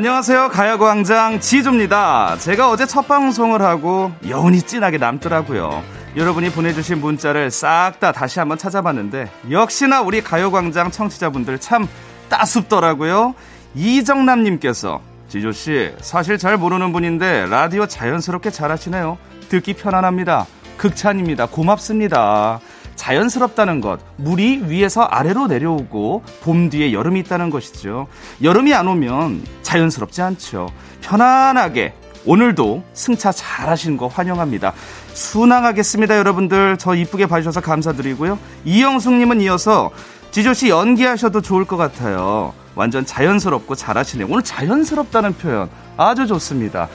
안녕하세요. 가야광장 지조입니다. 제가 어제 첫 방송을 하고 여운이 진하게 남더라고요. 여러분이 보내주신 문자를 싹 다 다시 한번 찾아봤는데 역시나 우리 가요광장 청취자분들 참 따숩더라고요. 이정남님께서 지조씨 사실 잘 모르는 분인데 라디오 자연스럽게 잘하시네요. 듣기 편안합니다. 극찬입니다. 고맙습니다. 자연스럽다는 것, 물이 위에서 아래로 내려오고 봄 뒤에 여름이 있다는 것이죠. 여름이 안 오면 자연스럽지 않죠. 편안하게 오늘도 승차 잘 하신 거 환영합니다. 순항하겠습니다, 여러분들. 저 이쁘게 봐주셔서 감사드리고요. 이영숙님은 이어서 지조씨 연기하셔도 좋을 것 같아요. 완전 자연스럽고 잘하시네요. 오늘 자연스럽다는 표현 아주 좋습니다.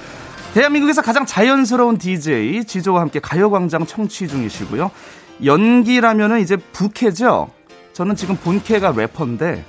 대한민국에서 가장 자연스러운 DJ 지조와 함께 가요광장 청취 중이시고요. 연기라면은 이제 부캐죠. 저는 지금 본캐가 래퍼인데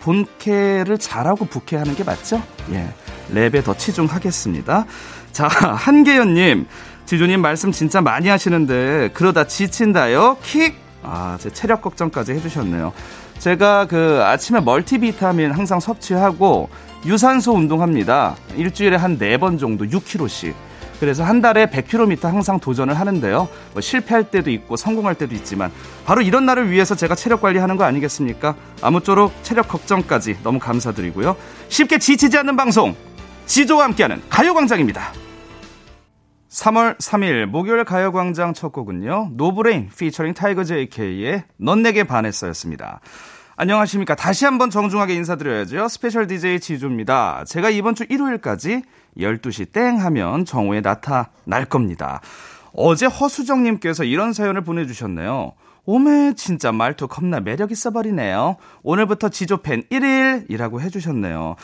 본캐를 잘하고 부캐하는 게 맞죠? 예, 랩에 더 치중하겠습니다. 자, 한계연님, 지조님 말씀 진짜 많이 하시는데 그러다 지친다요. 킥. 아, 제 체력 걱정까지 해주셨네요. 제가 그 아침에 멀티비타민 항상 섭취하고 유산소 운동합니다. 일주일에 한 네 번 정도 6kg씩. 그래서 한 달에 100km 항상 도전을 하는데요. 뭐 실패할 때도 있고 성공할 때도 있지만 바로 이런 날을 위해서 제가 체력 관리하는 거 아니겠습니까? 아무쪼록 체력 걱정까지 너무 감사드리고요. 쉽게 지치지 않는 방송 지조와 함께하는 가요광장입니다. 3월 3일 목요일 가요광장 첫 곡은요. 노브레인 피처링 타이거 JK의 넌 내게 반했어였습니다. 안녕하십니까. 다시 한번 정중하게 인사드려야죠. special DJ 지조입니다. 제가 이번 주 일요일까지 12시 땡 하면 정오에 나타날 겁니다. 어제 허수정님께서 이런 사연을 보내주셨네요. 오메, 진짜 말투 겁나 매력 있어 버리네요. 오늘부터 지조팬 1일이라고 해주셨네요.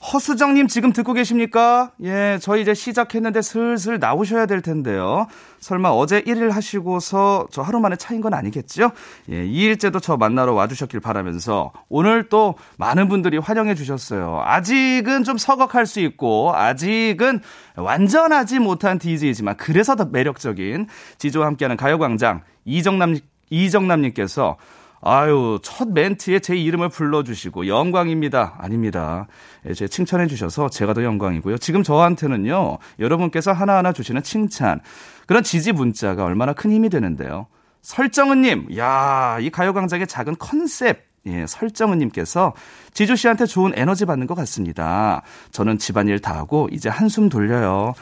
허수정님 지금 듣고 계십니까? 예, 저희 이제 시작했는데 슬슬 나오셔야 될 텐데요. 설마 어제 1일 하시고서 저 하루 만에 차인 건 아니겠죠? 예, 2일째도 저 만나러 와주셨길 바라면서 오늘 또 많은 분들이 환영해 주셨어요. 아직은 좀 서걱할 수 있고, 아직은 완전하지 못한 DJ지만 그래서 더 매력적인 지조와 함께하는 가요광장 이정남, 이정남님께서 아유, 첫 멘트에 제 이름을 불러주시고 영광입니다. 아닙니다. 예, 제 칭찬해 주셔서 제가 더 영광이고요. 지금 저한테는요, 여러분께서 하나하나 주시는 칭찬, 그런 지지 문자가 얼마나 큰 힘이 되는데요. 설정은님, 야, 이 가요광장의 작은 컨셉, 예, 설정은님께서 지주 씨한테 좋은 에너지 받는 것 같습니다. 저는 집안일 다 하고 이제 한숨 돌려요.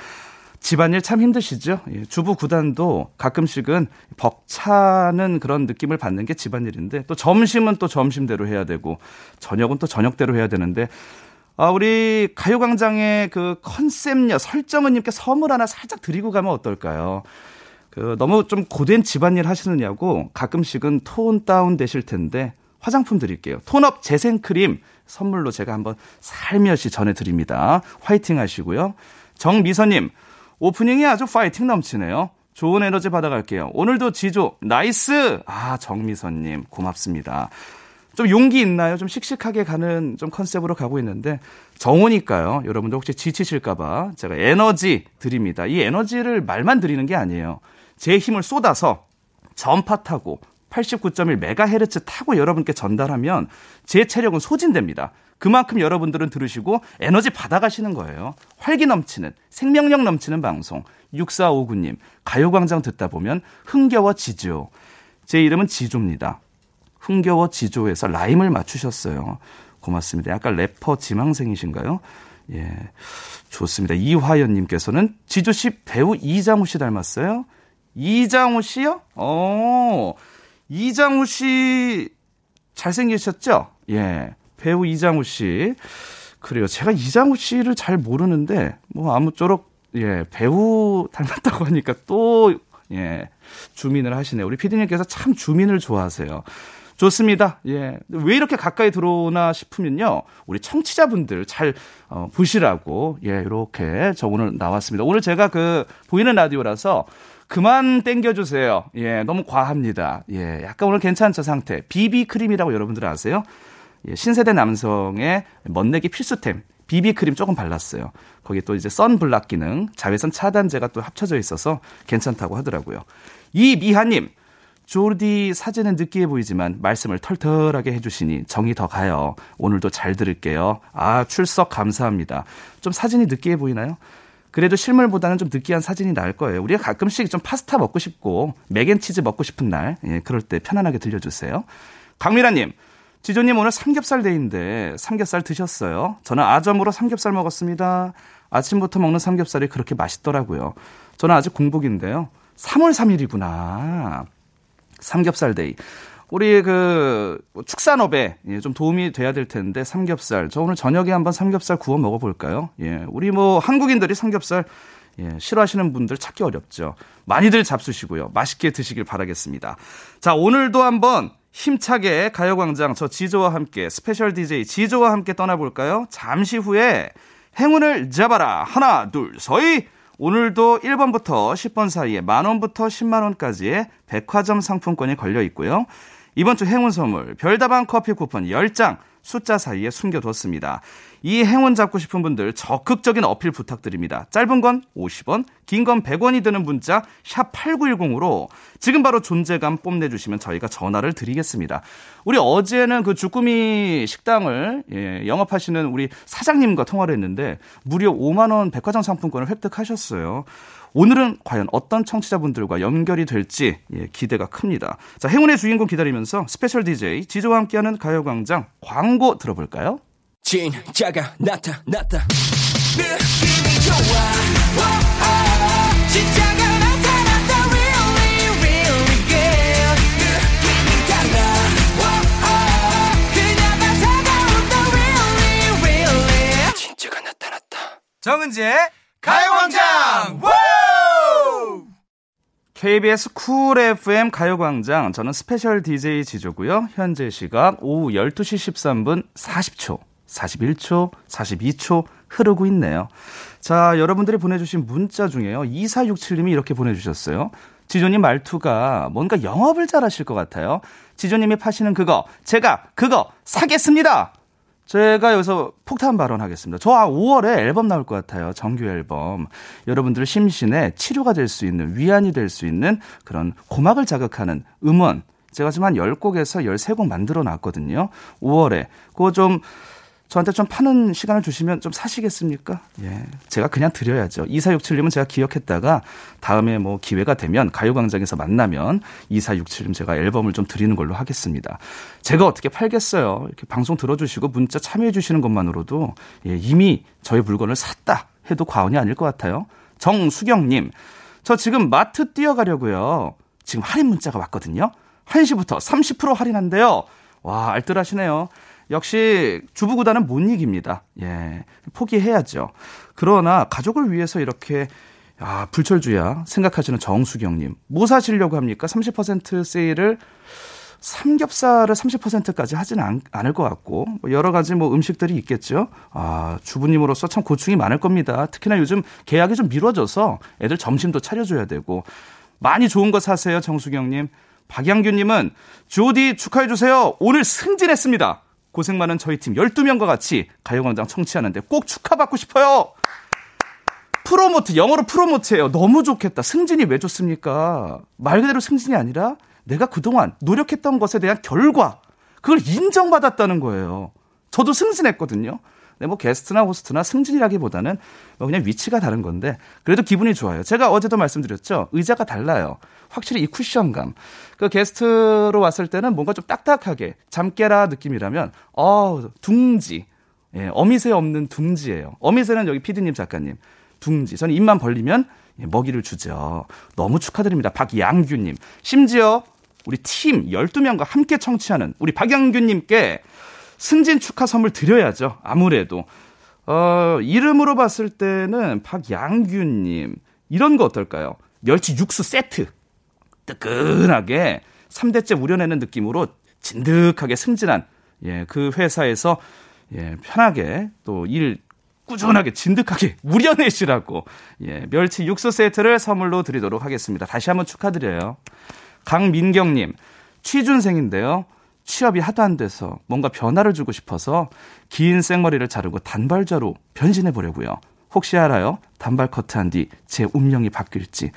집안일 참 힘드시죠? 예, 주부 구단도 가끔씩은 벅차는 그런 느낌을 받는 게 집안일인데 또 점심은 또 점심대로 해야 되고 저녁은 또 저녁대로 해야 되는데 아, 우리 가요광장의 그 컨셉녀 설정은님께 선물 하나 살짝 드리고 가면 어떨까요? 그 너무 좀 고된 집안일 하시느냐고 가끔씩은 톤 다운 되실 텐데 화장품 드릴게요. tone-up 재생크림 선물로 제가 한번 살며시 전해드립니다. 화이팅 하시고요. 정미선님, 오프닝이 아주 파이팅 넘치네요. 좋은 에너지 받아갈게요. 오늘도 지조, nice! 아, 정미선님, 고맙습니다. 좀 용기 있나요? 좀 씩씩하게 가는 좀 컨셉으로 가고 있는데, 정오니까요. 여러분들 혹시 지치실까봐 제가 에너지 드립니다. 이 에너지를 말만 드리는 게 아니에요. 제 힘을 쏟아서 전파 타고 89.1MHz 타고 여러분께 전달하면 제 체력은 소진됩니다. 그만큼 여러분들은 들으시고 에너지 받아가시는 거예요. 활기 넘치는, 생명력 넘치는 방송. 6459님, 가요광장 듣다 보면 흥겨워지죠. 제 이름은 지조입니다. 흥겨워지조에서 라임을 맞추셨어요. 고맙습니다. 약간 래퍼 지망생이신가요? 예. 좋습니다. 이화연님께서는 지조씨 배우 이장우 씨 닮았어요? 이장우 씨요? 어, 이장우 씨 잘생기셨죠? 예. 배우 이장우 씨. 그래요. 제가 이장우 씨를 잘 모르는데, 뭐, 아무쪼록, 예, 배우 닮았다고 하니까 또, 예, 주민을 하시네요. 우리 피디님께서 참 주민을 좋아하세요. 좋습니다. 예. 왜 이렇게 가까이 들어오나 싶으면요. 우리 청취자분들 잘 어, 보시라고 예, 이렇게 저 오늘 나왔습니다. 오늘 제가 그 보이는 라디오라서 그만 땡겨주세요. 예, 너무 과합니다. 예, 약간 오늘 괜찮죠, 상태. 비비크림이라고 여러분들 아세요? 예, 신세대 남성의 멋내기 필수템. 비비크림 조금 발랐어요. 거기 또 이제 선블락 기능, 자외선 차단제가 또 합쳐져 있어서 괜찮다고 하더라고요. 이 미하님, 조디 사진은 느끼해 보이지만 말씀을 털털하게 해주시니 정이 더 가요. 오늘도 잘 들을게요. 아, 출석 감사합니다. 좀 사진이 느끼해 보이나요? 그래도 실물보다는 좀 느끼한 사진이 나을 거예요. 우리가 가끔씩 좀 파스타 먹고 싶고 mac and cheese 먹고 싶은 날, 예, 그럴 때 편안하게 들려주세요. 강미라님, 지조님 오늘 삼겹살 day인데 삼겹살 드셨어요? 저는 아점으로 삼겹살 먹었습니다. 아침부터 먹는 삼겹살이 그렇게 맛있더라고요. 저는 아직 공복인데요. 3월 3일이구나. 삼겹살 day. 우리 그 축산업에 예, 좀 도움이 돼야 될 텐데 삼겹살. 저 오늘 저녁에 한번 삼겹살 구워 먹어 볼까요? 예. 우리 뭐 한국인들이 삼겹살 예, 싫어하시는 분들 찾기 어렵죠. 많이들 잡수시고요. 맛있게 드시길 바라겠습니다. 자, 오늘도 한번 힘차게 가요광장 저 지조와 함께 special DJ 지조와 함께 떠나볼까요? 잠시 후에 행운을 잡아라. 하나, 둘, 서희. 오늘도 1번부터 10번 사이에 만원부터 10만원까지의 백화점 상품권이 걸려 있고요. 이번 주 행운 선물 별다방 커피 쿠폰 10장 숫자 사이에 숨겨뒀습니다. 이 행운 잡고 싶은 분들 적극적인 어필 부탁드립니다. 짧은 건 50원, 긴 건 100원이 드는 문자 샵 8910으로 지금 바로 존재감 뽐내주시면 저희가 전화를 드리겠습니다. 우리 어제는 그 주꾸미 식당을 예, 영업하시는 우리 사장님과 통화를 했는데 무려 5만 원 백화점 상품권을 획득하셨어요. 오늘은 과연 어떤 청취자분들과 연결이 될지 예, 기대가 큽니다. 자, 행운의 주인공 기다리면서 special DJ 지조와 함께하는 가요광장 광고 들어볼까요? 진짜가 나타났다. 느낌이 좋아. 오, 오, 진짜가 나타났다. Really, really good. 느낌이 달라. 오, 오, 그녀가 다가온다. Really, really. 진짜가 나타났다. 정은지의 가요광장. KBS 쿨 FM 가요광장. 저는 special DJ 지조고요. 현재 시각 오후 12시 13분 40초. 41초, 42초 흐르고 있네요. 자, 여러분들이 보내주신 문자 중에요. 2467님이 이렇게 보내주셨어요. 지조님 말투가 뭔가 영업을 잘하실 것 같아요. 지조님이 파시는 그거, 제가 그거 사겠습니다! 제가 여기서 폭탄 발언하겠습니다. 저 5월에 앨범 나올 것 같아요. 정규 앨범. 여러분들 심신에 치료가 될 수 있는, 위안이 될 수 있는 그런 고막을 자극하는 음원. 제가 지금 한 10곡에서 13곡 만들어 놨거든요. 5월에. 그거 좀, 저한테 좀 파는 시간을 주시면 좀 사시겠습니까? 예. 제가 그냥 드려야죠. 2467님은 제가 기억했다가 다음에 뭐 기회가 되면 가요광장에서 만나면 2467님 제가 앨범을 좀 드리는 걸로 하겠습니다. 제가 어떻게 팔겠어요. 이렇게 방송 들어주시고 문자 참여해주시는 것만으로도 예, 이미 저희 물건을 샀다 해도 과언이 아닐 것 같아요. 정수경님, 저 지금 마트 뛰어가려고요. 지금 할인 문자가 왔거든요. 1시부터 30% 할인한대요. 와, 알뜰하시네요. 역시 주부 구단은 못 이깁니다. 예. 포기해야죠. 그러나 가족을 위해서 이렇게 아, 불철주야 생각하시는 정수경 님. 뭐 사시려고 합니까? 30% 세일을 삼겹살을 30%까지 하지는 않, 않을 것 같고 뭐 여러 가지 뭐 음식들이 있겠죠. 아 주부님으로서 참 고충이 많을 겁니다. 특히나 요즘 계약이 좀 미뤄져서 애들 점심도 차려줘야 되고 많이 좋은 거 사세요, 정수경님. 박양규님은 조디 축하해 주세요. 오늘 승진했습니다. 고생 많은 저희 팀 12명과 같이 가요광장 청취하는데 꼭 축하받고 싶어요. 프로모트, 영어로 프로모트예요. 너무 좋겠다. 승진이 왜 좋습니까? 말 그대로 승진이 아니라 내가 그동안 노력했던 것에 대한 결과, 그걸 인정받았다는 거예요. 저도 승진했거든요. 네, 뭐 게스트나 호스트나 승진이라기보다는 뭐 그냥 위치가 다른 건데 그래도 기분이 좋아요. 제가 어제도 말씀드렸죠. 의자가 달라요. 확실히 이 쿠션감. 그 게스트로 왔을 때는 뭔가 좀 딱딱하게 잠 깨라 느낌이라면 어 둥지. 예, 어미새 없는 둥지예요. 어미새는 여기 피디님 작가님. 둥지. 저는 입만 벌리면 예, 먹이를 주죠. 너무 축하드립니다. 박양규님. 심지어 우리 팀 12명과 함께 청취하는 우리 박양규님께 승진 축하 선물 드려야죠. 아무래도. 어, 이름으로 봤을 때는 박양규님. 이런 거 어떨까요? 멸치 육수 세트. 뜨끈하게 3대째 우려내는 느낌으로 진득하게 승진한, 예, 그 회사에서, 예, 편하게 또 일 꾸준하게 진득하게 우려내시라고, 예, 멸치 육수 세트를 선물로 드리도록 하겠습니다. 다시 한번 축하드려요. 강민경님, 취준생인데요. 취업이 하도 안 돼서 뭔가 변화를 주고 싶어서 긴 생머리를 자르고 단발자로 변신해 보려고요. 혹시 알아요? 단발 커트한 뒤 제 운명이 바뀔지.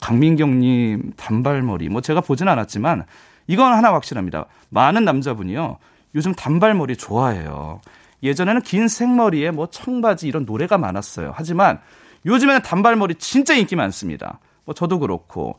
강민경님 단발머리. 뭐 제가 보진 않았지만 이건 하나 확실합니다. 많은 남자분이요. 요즘 단발머리 좋아해요. 예전에는 긴 생머리에 뭐 청바지 이런 노래가 많았어요. 하지만 요즘에는 단발머리 진짜 인기 많습니다. 뭐 저도 그렇고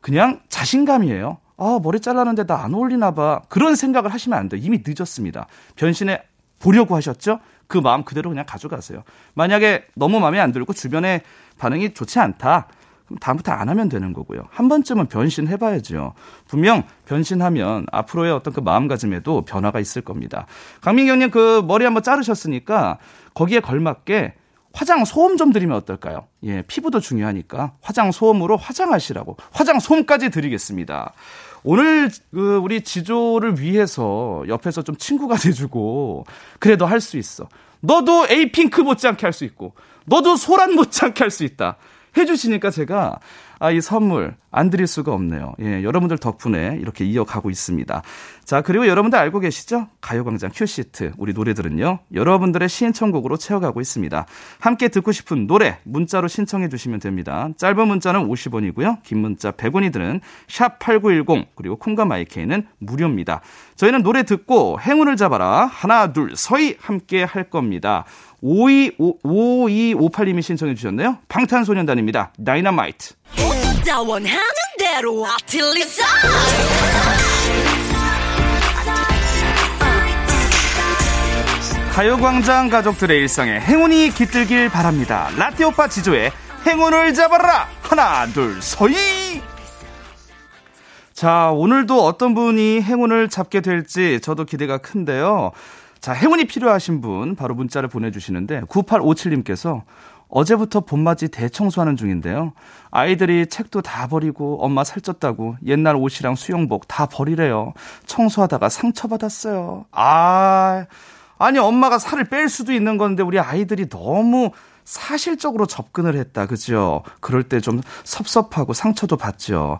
그냥 자신감이에요. 아, 머리 잘랐는데 나 안 어울리나 봐. 그런 생각을 하시면 안 돼요. 이미 늦었습니다. 변신해 보려고 하셨죠? 그 마음 그대로 그냥 가져가세요. 만약에 너무 마음에 안 들고 주변에 반응이 좋지 않다. 그럼 다음부터 안 하면 되는 거고요. 한 번쯤은 변신해봐야죠. 분명 변신하면 앞으로의 어떤 그 마음가짐에도 변화가 있을 겁니다. 강민경님 그 머리 한번 자르셨으니까 거기에 걸맞게 화장 소음 좀 드리면 어떨까요? 예, 피부도 중요하니까 화장 소음으로 화장하시라고 화장 소음까지 드리겠습니다. 오늘 그 우리 지조를 위해서 옆에서 좀 친구가 돼주고 그래도 할 수 있어. 너도 에이핑크 못지않게 할 수 있고 너도 소란 못지않게 할 수 있다. 해주시니까 제가 아, 이 선물 안 드릴 수가 없네요. 예, 여러분들 덕분에 이렇게 이어가고 있습니다. 자, 그리고 여러분들 알고 계시죠? 가요광장 큐시트. 우리 노래들은요, 여러분들의 신청곡으로 채워가고 있습니다. 함께 듣고 싶은 노래, 문자로 신청해 주시면 됩니다. 짧은 문자는 50원이고요. 긴 문자 100원이 드는 샵8910, 그리고 콩과 마이케이는 무료입니다. 저희는 노래 듣고 행운을 잡아라. 하나, 둘, 서희 함께 할 겁니다. 5258님이 신청해 주셨네요. 방탄소년단입니다. 다이너마이트. 가요광장 가족들의 일상에 행운이 깃들길 바랍니다. 라떼 오빠 지조의 행운을 잡아라! 하나, 둘, 서희! 자, 오늘도 어떤 분이 행운을 잡게 될지 저도 기대가 큰데요. 자, 행운이 필요하신 분 바로 문자를 보내주시는데 9857님께서 어제부터 봄맞이 대청소하는 중인데요. 아이들이 책도 다 버리고 엄마 살쪘다고 옛날 옷이랑 수영복 다 버리래요. 청소하다가 상처받았어요. 아, 아니 엄마가 살을 뺄 수도 있는 건데 우리 아이들이 너무 사실적으로 접근을 했다. 그죠? 그럴 때 좀 섭섭하고 상처도 받죠.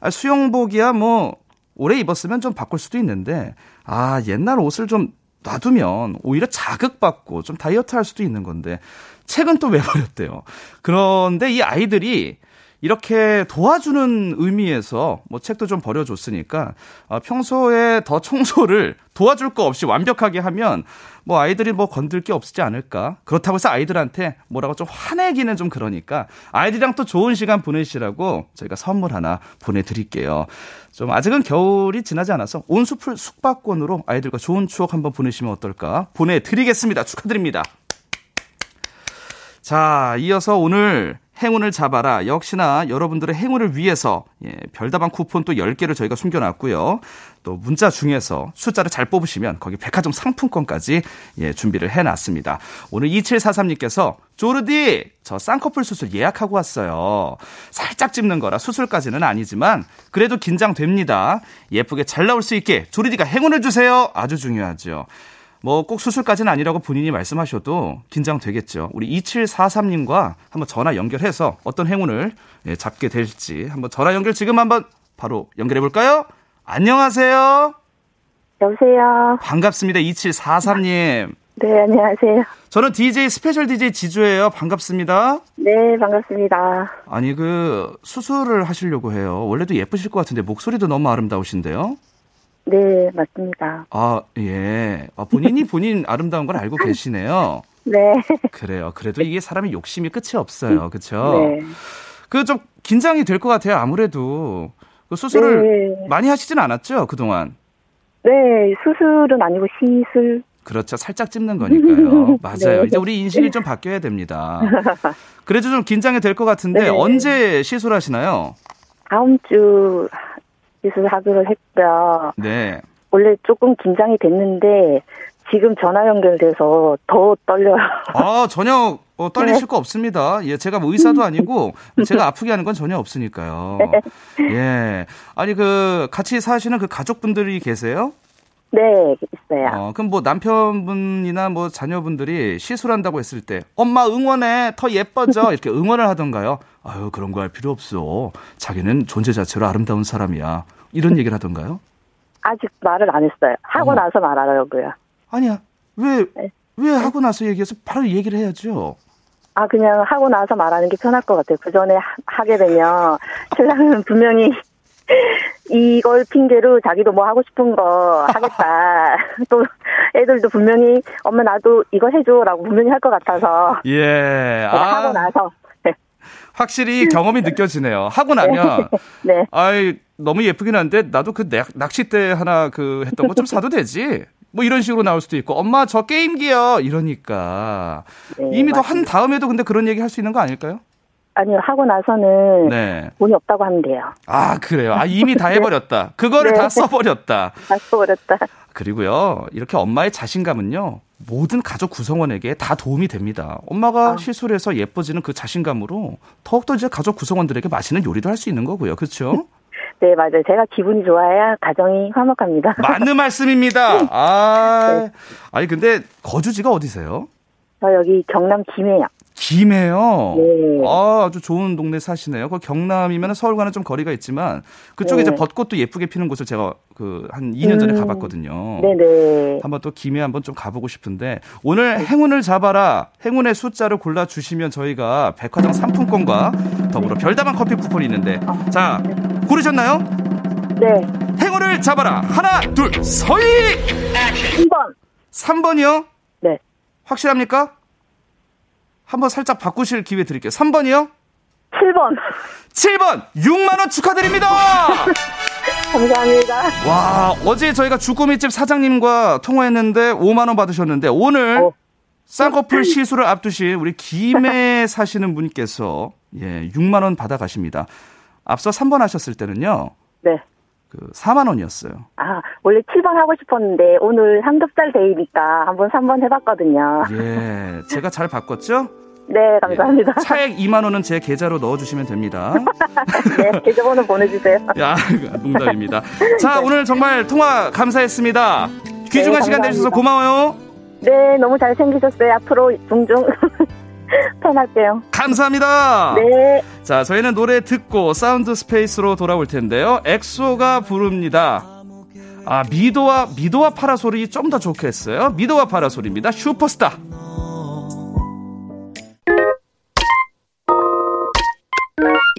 아, 수영복이야 뭐 오래 입었으면 좀 바꿀 수도 있는데 아, 옛날 옷을 좀 놔두면 오히려 자극받고 좀 다이어트 할 수도 있는 건데 책은 또 왜 버렸대요. 그런데 이 아이들이 이렇게 도와주는 의미에서 뭐 책도 좀 버려줬으니까 어, 평소에 더 청소를 도와줄 거 없이 완벽하게 하면 뭐 아이들이 뭐 건들 게 없지 않을까 그렇다고 해서 아이들한테 뭐라고 좀 화내기는 좀 그러니까 아이들이랑 또 좋은 시간 보내시라고 저희가 선물 하나 보내드릴게요. 좀 아직은 겨울이 지나지 않아서 온수풀 숙박권으로 아이들과 좋은 추억 한번 보내시면 어떨까 보내드리겠습니다. 축하드립니다. 자, 이어서 오늘 행운을 잡아라. 역시나 여러분들의 행운을 위해서 예, 별다방 쿠폰 또 10개를 저희가 숨겨놨고요. 또 문자 중에서 숫자를 잘 뽑으시면 거기 백화점 상품권까지 예, 준비를 해놨습니다. 오늘 2743님께서 조르디 저 쌍꺼풀 수술 예약하고 왔어요. 살짝 찝는 거라 수술까지는 아니지만 그래도 긴장됩니다. 예쁘게 잘 나올 수 있게 조르디가 행운을 주세요. 아주 중요하죠. 뭐 꼭 수술까지는 아니라고 본인이 말씀하셔도 긴장되겠죠. 우리 2743님과 한번 전화 연결해서 어떤 행운을 예, 잡게 될지 한번 전화 연결 지금 한번 바로 연결해 볼까요? 안녕하세요. 여보세요. 반갑습니다. 2743님. 네, 안녕하세요. 저는 DJ special DJ 지조예요. 반갑습니다. 네, 반갑습니다. 아니 그 수술을 하시려고 해요. 원래도 예쁘실 것 같은데 목소리도 너무 아름다우신데요. 네, 맞습니다. 아, 예. 아, 본인이 본인 아름다운 걸 알고 계시네요. 네. 그래요. 그래도 이게 사람이 욕심이 끝이 없어요. 그렇죠? 네. 그 좀 긴장이 될 것 같아요. 아무래도. 그 수술을 네. 많이 하시진 않았죠, 그동안? 네, 수술은 아니고 시술. 그렇죠. 살짝 찝는 거니까요. 맞아요. 네. 이제 우리 인식이 좀 바뀌어야 됩니다. 그래도 좀 긴장이 될 것 같은데 네. 언제 시술하시나요? 다음 주 시술하기로 했고요. 네. 원래 조금 긴장이 됐는데 지금 전화 연결돼서 더 떨려요. 아 전혀 어, 떨리실 네. 거 없습니다. 예, 제가 뭐 의사도 아니고 제가 아프게 하는 건 전혀 없으니까요. 네. 예, 아니 그 같이 사시는 그 가족분들이 계세요? 네, 있어요. 어, 그럼 뭐 남편분이나 뭐 자녀분들이 시술한다고 했을 때 엄마 응원해 더 예뻐져 이렇게 응원을 하던가요? 아유 그런 거 할 필요 없어. 자기는 존재 자체로 아름다운 사람이야. 이런 얘기를 하던가요? 아직 말을 안 했어요. 하고 어. 나서 말하려고요. 아니야. 왜, 네. 왜 하고 나서 얘기해서 바로 얘기를 해야죠. 아, 그냥 하고 나서 말하는 게 편할 것 같아요. 그 전에 하게 되면 신랑은 분명히 이걸 핑계로 자기도 뭐 하고 싶은 거 하겠다. 또 애들도 분명히 엄마 나도 이거 해줘라고 분명히 할 것 같아서. 예. 아. 하고 나서. 네. 확실히 경험이 느껴지네요. 하고 나면. 네. 아이, 너무 예쁘긴 한데 나도 그 낚싯대 하나 그 했던 거 좀 사도 되지. 뭐 이런 식으로 나올 수도 있고 엄마 저 게임기요 이러니까 네, 이미 더 한 다음에도 근데 그런 얘기 할 수 있는 거 아닐까요? 아니요 하고 나서는 네. 돈이 없다고 하면 돼요. 아 그래요? 아 이미 다 해버렸다. 네. 그거를 네. 다 써버렸다. 다 써버렸다. 그리고요 이렇게 엄마의 자신감은요 모든 가족 구성원에게 다 도움이 됩니다. 엄마가 아. 실수를 해서 예뻐지는 그 자신감으로 더욱더 이제 가족 구성원들에게 맛있는 요리도 할 수 있는 거고요. 그렇죠? 네, 맞아요. 제가 기분이 좋아야 가정이 화목합니다. 맞는 말씀입니다. 아, 네. 아니 근데 거주지가 어디세요? 저 여기 경남 김해요. 김해요. 네. 아, 아주 좋은 동네 사시네요. 그 경남이면 서울과는 좀 거리가 있지만 그쪽에 네. 이제 벚꽃도 예쁘게 피는 곳을 제가 그 한 2년 전에 음. 가봤거든요. 네네. 한번 또 김해 한번 좀 가보고 싶은데 오늘 행운을 잡아라 행운의 숫자를 골라 주시면 저희가 백화점 상품권과 더불어 별다방 커피 쿠폰이 있는데 아, 자 네. 고르셨나요? 네. 행운을 잡아라 하나 둘 서희. 3번. 3번이요? 네. 확실합니까? 한번 살짝 바꾸실 기회 드릴게요. 3번이요? 7번. 7번! 6만원 축하드립니다! 감사합니다. 와, 어제 저희가 주꾸미집 사장님과 통화했는데 5만원 받으셨는데 오늘 어. 쌍꺼풀 시술을 앞두신 우리 김해 사시는 분께서 예, 6만원 받아가십니다. 앞서 3번 하셨을 때는요. 네. 그 4만 원이었어요. 아, 원래 7번 하고 싶었는데 오늘 삼겹살 데이니까 한번 3번 해봤거든요. 예, 제가 잘 바꿨죠? 네, 감사합니다. 예, 차액 2만 원은 제 계좌로 넣어주시면 됩니다. 네, 계좌번호 보내주세요. 야, 농담입니다. 자, 오늘 정말 통화 감사했습니다. 귀중한 네, 시간 내주셔서 고마워요. 네, 너무 잘생기셨어요. 앞으로 종종 팬할게요. 감사합니다. 네. 자, 저희는 노래 듣고 sound space로 돌아올 텐데요. 엑소가 부릅니다. 아, 미도와, 미도와 파라솔이 좀 더 좋게 했어요. 미도와 파라솔입니다. 슈퍼스타.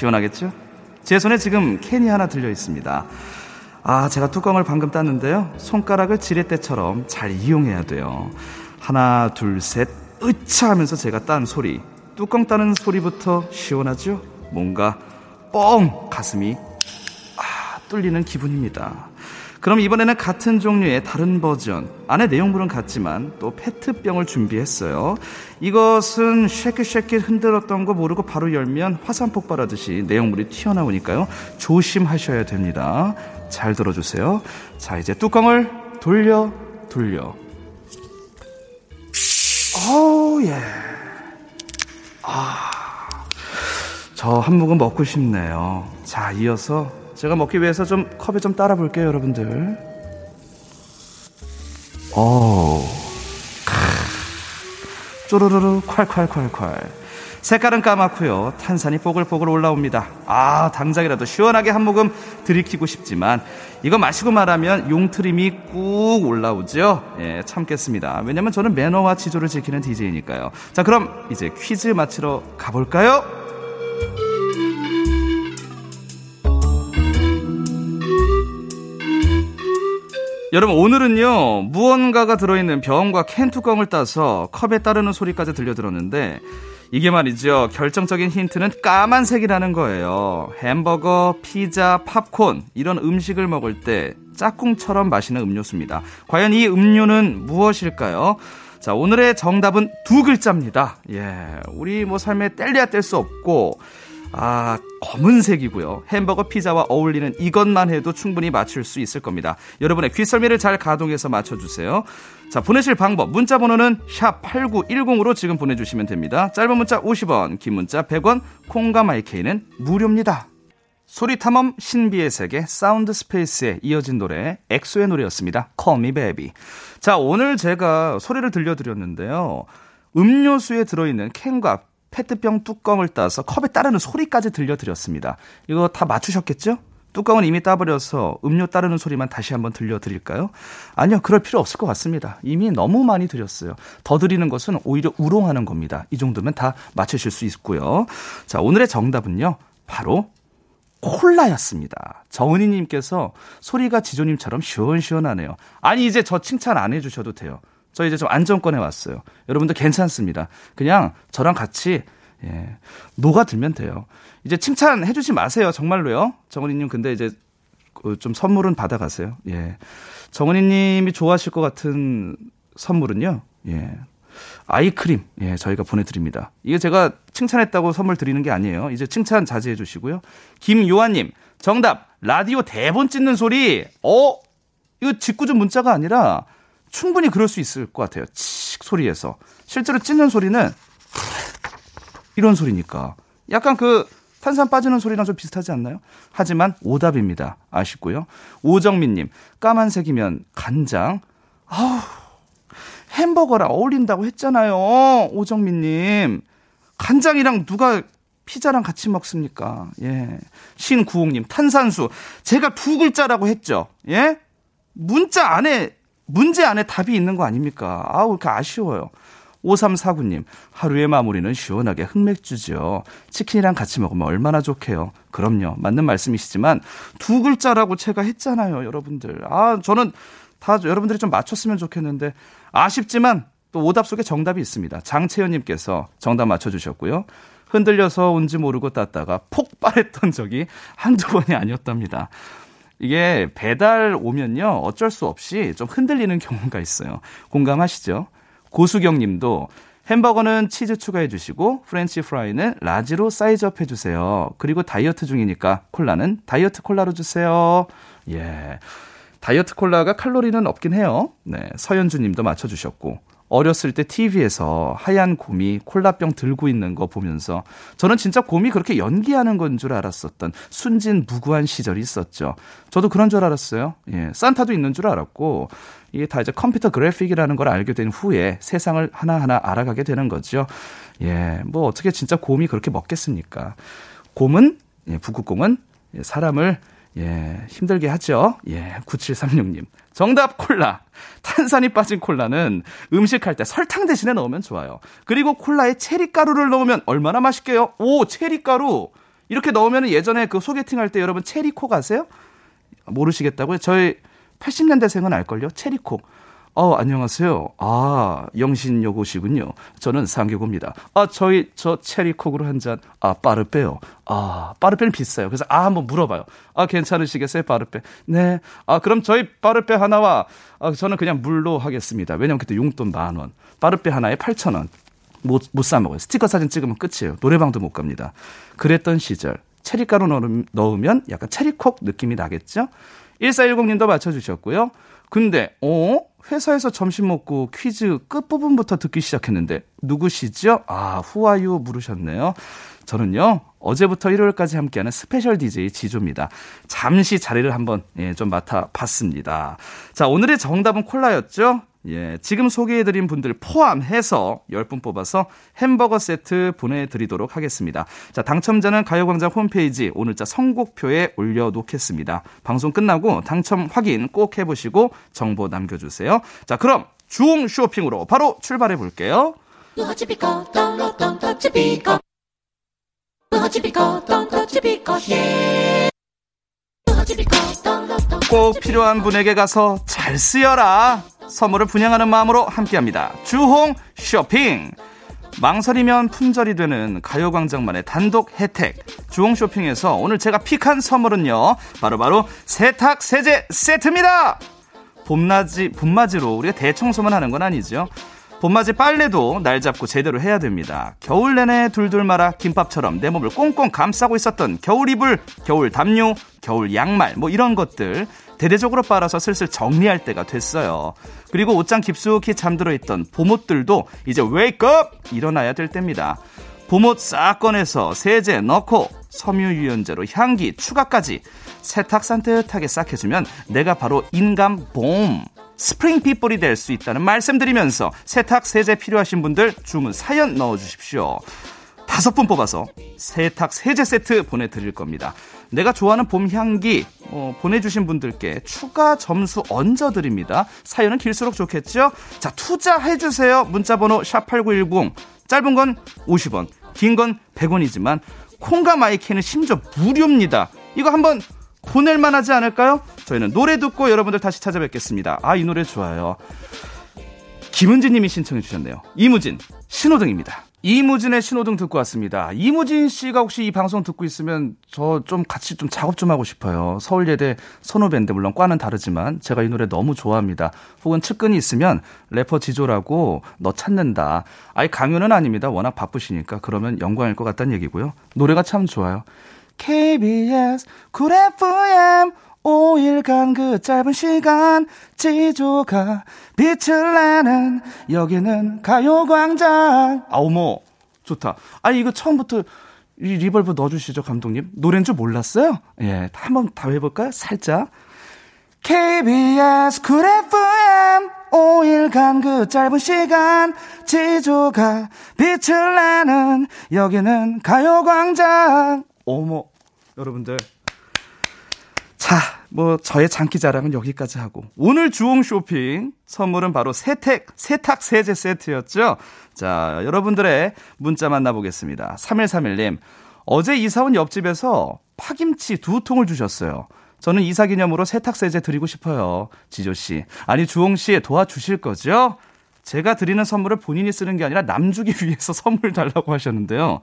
시원하겠죠? 제 손에 지금 캔이 하나 들려 있습니다. 아, 제가 뚜껑을 방금 땄는데요. 손가락을 지렛대처럼 잘 이용해야 돼요. 하나, 둘, 셋, 으차 하면서 제가 딴 소리. 뚜껑 따는 소리부터 시원하죠? 뭔가 뻥! 가슴이 아, 뚫리는 기분입니다. 그럼 이번에는 같은 종류의 다른 버전. 안에 내용물은 같지만 또 페트병을 준비했어요. 이것은 쉐킷쉐킷 흔들었던 거 모르고 바로 열면 화산 폭발하듯이 내용물이 튀어나오니까요. 조심하셔야 됩니다. 잘 들어주세요. 자, 이제 뚜껑을 돌려, 돌려. 오, 예. 아. 저 한 모금 먹고 싶네요. 자, 이어서 제가 먹기 위해서 좀 컵에 좀 따라 볼게요, 여러분들. 오. 쪼르르르 콸콸콸콸. 색깔은 까맣고요. 탄산이 뽀글뽀글 올라옵니다. 아, 당장이라도 시원하게 한 모금 들이키고 싶지만 이거 마시고 말하면 용트림이 꾹 올라오죠. 예, 참겠습니다. 왜냐면 저는 매너와 지조를 지키는 DJ니까요. 자, 그럼 이제 퀴즈 맞히러 가볼까요? 여러분 오늘은요 무언가가 들어있는 병과 캔 뚜껑을 따서 컵에 따르는 소리까지 들려들었는데 이게 말이죠 결정적인 힌트는 까만색이라는 거예요. 햄버거, 피자, 팝콘 이런 음식을 먹을 때 짝꿍처럼 마시는 음료수입니다. 과연 이 음료는 무엇일까요? 자 오늘의 정답은 두 글자입니다. 예 우리 뭐 삶에 뗄래야 뗄 수 없고 아, 검은색이고요. 햄버거 피자와 어울리는 이것만 해도 충분히 맞출 수 있을 겁니다. 여러분의 귀썰미를 잘 가동해서 맞춰주세요. 자, 보내실 방법. 문자 번호는 샵8910으로 지금 보내주시면 됩니다. 짧은 문자 50원, 긴 문자 100원, 콩과 마이케이는 무료입니다. 소리탐험 신비의 세계 sound space에 이어진 노래 엑소의 노래였습니다. Call Me Baby. 자, 오늘 제가 소리를 들려드렸는데요. 음료수에 들어있는 캔과 페트병 뚜껑을 따서 컵에 따르는 소리까지 들려드렸습니다. 이거 다 맞추셨겠죠? 뚜껑은 이미 따버려서 음료 따르는 소리만 다시 한번 들려드릴까요? 아니요, 그럴 필요 없을 것 같습니다. 이미 너무 많이 드렸어요. 더 드리는 것은 오히려 우롱하는 겁니다. 이 정도면 다 맞추실 수 있고요. 자, 오늘의 정답은요, 바로 콜라였습니다. 정은희님께서 소리가 지조님처럼 시원시원하네요. 아니, 이제 저 칭찬 안 해주셔도 돼요. 저 이제 좀 안정권에 왔어요. 여러분들 괜찮습니다. 그냥 저랑 같이 예, 녹아들면 돼요. 이제 칭찬해 주지 마세요. 정말로요. 정은이님 근데 이제 그좀 선물은 받아가세요. 예. 정은이님이 좋아하실 것 같은 선물은요. 예. 아이크림, 예, 저희가 보내드립니다. 이게 제가 칭찬했다고 선물 드리는 게 아니에요. 이제 칭찬 자제해 주시고요. 김요한님, 정답, 라디오 대본 찢는 소리, 어? 이거 직구준 문자가 아니라 충분히 그럴 수 있을 것 같아요. 칙 소리에서. 실제로 찢는 소리는 이런 소리니까. 약간 그 탄산 빠지는 소리랑 좀 비슷하지 않나요? 하지만 오답입니다. 아쉽고요. 오정민님, 까만색이면 간장. 아우, 햄버거랑 어울린다고 했잖아요. 오정민님. 간장이랑 누가 피자랑 같이 먹습니까? 예. 신구홍님, 탄산수. 제가 두 글자라고 했죠. 예? 문자 안에 문제 안에 답이 있는 거 아닙니까? 아우, 이렇게 아쉬워요. 5349님, 하루의 마무리는 시원하게 흑맥주죠. 치킨이랑 같이 먹으면 얼마나 좋게요. 그럼요. 맞는 말씀이시지만, 두 글자라고 제가 했잖아요, 여러분들. 아, 저는 다 여러분들이 좀 맞췄으면 좋겠는데, 아쉽지만, 또 오답 속에 정답이 있습니다. 장채연님께서 정답 맞춰주셨고요. 흔들려서 온지 모르고 땄다가 폭발했던 적이 한두 번이 아니었답니다. 이게 배달 오면요 어쩔 수 없이 좀 흔들리는 경우가 있어요. 공감하시죠? 고수경 님도 햄버거는 치즈 추가해 주시고 프렌치 프라이는 large로 size up 해 주세요. 그리고 다이어트 중이니까 콜라는 다이어트 콜라로 주세요. 예. 다이어트 콜라가 칼로리는 없긴 해요. 네. 서현주 님도 맞춰 주셨고 어렸을 때 TV에서 하얀 곰이 콜라병 들고 있는 거 보면서 저는 진짜 곰이 그렇게 연기하는 건 줄 알았었던 순진 무구한 시절이 있었죠. 저도 그런 줄 알았어요. 예, 산타도 있는 줄 알았고 이게 다 이제 컴퓨터 그래픽이라는 걸 알게 된 후에 세상을 하나하나 알아가게 되는 거죠. 예, 뭐 어떻게 진짜 곰이 그렇게 먹겠습니까? 곰은 예, 북극곰은 사람을 예, 힘들게 하죠. 예, 9736님. 정답 콜라. 탄산이 빠진 콜라는 음식할 때 설탕 대신에 넣으면 좋아요. 그리고 콜라에 체리가루를 넣으면 얼마나 맛있게요? 오, 체리가루. 이렇게 넣으면 예전에 그 소개팅 할 때 여러분 체리콕 아세요? 모르시겠다고요? 저희 80년대생은 알걸요? 체리콕. 어, 안녕하세요. 아, 영신여고시군요. 저는 상교고입니다. 아, 저희, 저 체리콕으로 한 잔, 아, 빠르빼요. 아, 빠르빼는 비싸요. 그래서, 아, 한번 물어봐요. 아, 괜찮으시겠어요, 빠르빼? 네. 아, 그럼 저희 빠르빼 하나와, 아, 저는 그냥 물로 하겠습니다. 왜냐면 그때 용돈 만 원. 빠르빼 하나에 8천 원. 못, 못 사먹어요. 스티커 사진 찍으면 끝이에요. 노래방도 못 갑니다. 그랬던 시절. 체리가루 넣으면 약간 cherry Coke 느낌이 나겠죠? 1410님도 맞춰주셨고요. 근데, 어? 회사에서 점심 먹고 퀴즈 끝부분부터 듣기 시작했는데 누구시죠? 아, 후아유 물으셨네요. 저는요. 어제부터 일요일까지 함께하는 special DJ 지조입니다. 잠시 자리를 한번 예, 좀 맡아봤습니다. 자, 오늘의 정답은 콜라였죠? 예, 지금 소개해드린 분들 포함해서 10분 뽑아서 햄버거 세트 보내드리도록 하겠습니다. 자, 당첨자는 가요광장 홈페이지 오늘자 선곡표에 올려놓겠습니다. 방송 끝나고 당첨 확인 꼭 해보시고 정보 남겨주세요. 자, 그럼 주홍 쇼핑으로 바로 출발해 볼게요. 예. 꼭 필요한 분에게 가서 잘 쓰여라. 선물을 분양하는 마음으로 함께합니다. 주홍 쇼핑. 망설이면 품절이 되는 가요광장만의 단독 혜택. 주홍 쇼핑에서 오늘 제가 픽한 선물은요. 바로바로 바로 세탁 세제 세트입니다. 봄맞이, 봄맞이로 우리가 대청소만 하는 건 아니죠. 봄맞이 빨래도 날 잡고 제대로 해야 됩니다. 겨울 내내 둘둘 말아 김밥처럼 내 몸을 꽁꽁 감싸고 있었던 겨울 이불, 겨울 담요, 겨울 양말 뭐 이런 것들 대대적으로 빨아서 슬슬 정리할 때가 됐어요. 그리고 옷장 깊숙이 잠들어 있던 봄옷들도 이제 wake up 일어나야 될 때입니다. 봄옷 싹 꺼내서 세제 넣고 섬유유연제로 향기 추가까지 세탁 산뜻하게 싹 해주면 내가 바로 인간 봄 스프링 빗볼이 될 수 있다는 말씀드리면서 세탁 세제 필요하신 분들 주문 사연 넣어주십시오. 다섯 분 뽑아서 세탁 세제 세트 보내드릴 겁니다. 내가 좋아하는 봄 향기 어, 보내주신 분들께 추가 점수 얹어드립니다. 사연은 길수록 좋겠죠? 자, 투자해주세요. 문자번호 샵8910. 짧은 건 50원, 긴 건 100원이지만 콩과 마이케이는 심지어 무료입니다. 이거 한번 보낼만 하지 않을까요? 저희는 노래 듣고 여러분들 다시 찾아뵙겠습니다. 아, 이 노래 좋아요. 김은진 님이 신청해 주셨네요. 이무진, 신호등입니다. 이무진의 신호등 듣고 왔습니다. 이무진 씨가 혹시 이 방송 듣고 있으면 저 좀 같이 좀 작업 좀 하고 싶어요. 서울예대 선후배인데 물론 과는 다르지만 제가 이 노래 너무 좋아합니다. 혹은 측근이 있으면 래퍼 지조라고 너 찾는다. 아예 강요는 아닙니다. 워낙 바쁘시니까 그러면 영광일 것 같다는 얘기고요. 노래가 참 좋아요. KBS 쿨 FM 5일간 그 짧은 시간 지조가 빛을 내는 여기는 가요광장. 아 어머 좋다. 아 이거 처음부터 이 reverb 넣어주시죠 감독님. 노래인 줄 몰랐어요? 예 한번 다 해볼까요? 살짝. KBS 쿨 FM 5일간 그 짧은 시간 지조가 빛을 내는 여기는 가요광장. 어머 여러분들 자, 뭐 저의 장기 자랑은 여기까지 하고 오늘 주홍 쇼핑 선물은 바로 세탁 세탁 세제 세트였죠. 자, 여러분들의 문자 만나보겠습니다. 3131님. 어제 이사 온 옆집에서 파김치 두 통을 주셨어요. 저는 이사 기념으로 세탁 세제 드리고 싶어요. 지조 씨. 아니 주홍 씨 도와주실 거죠? 제가 드리는 선물을 본인이 쓰는 게 아니라 남 주기 위해서 선물 달라고 하셨는데요.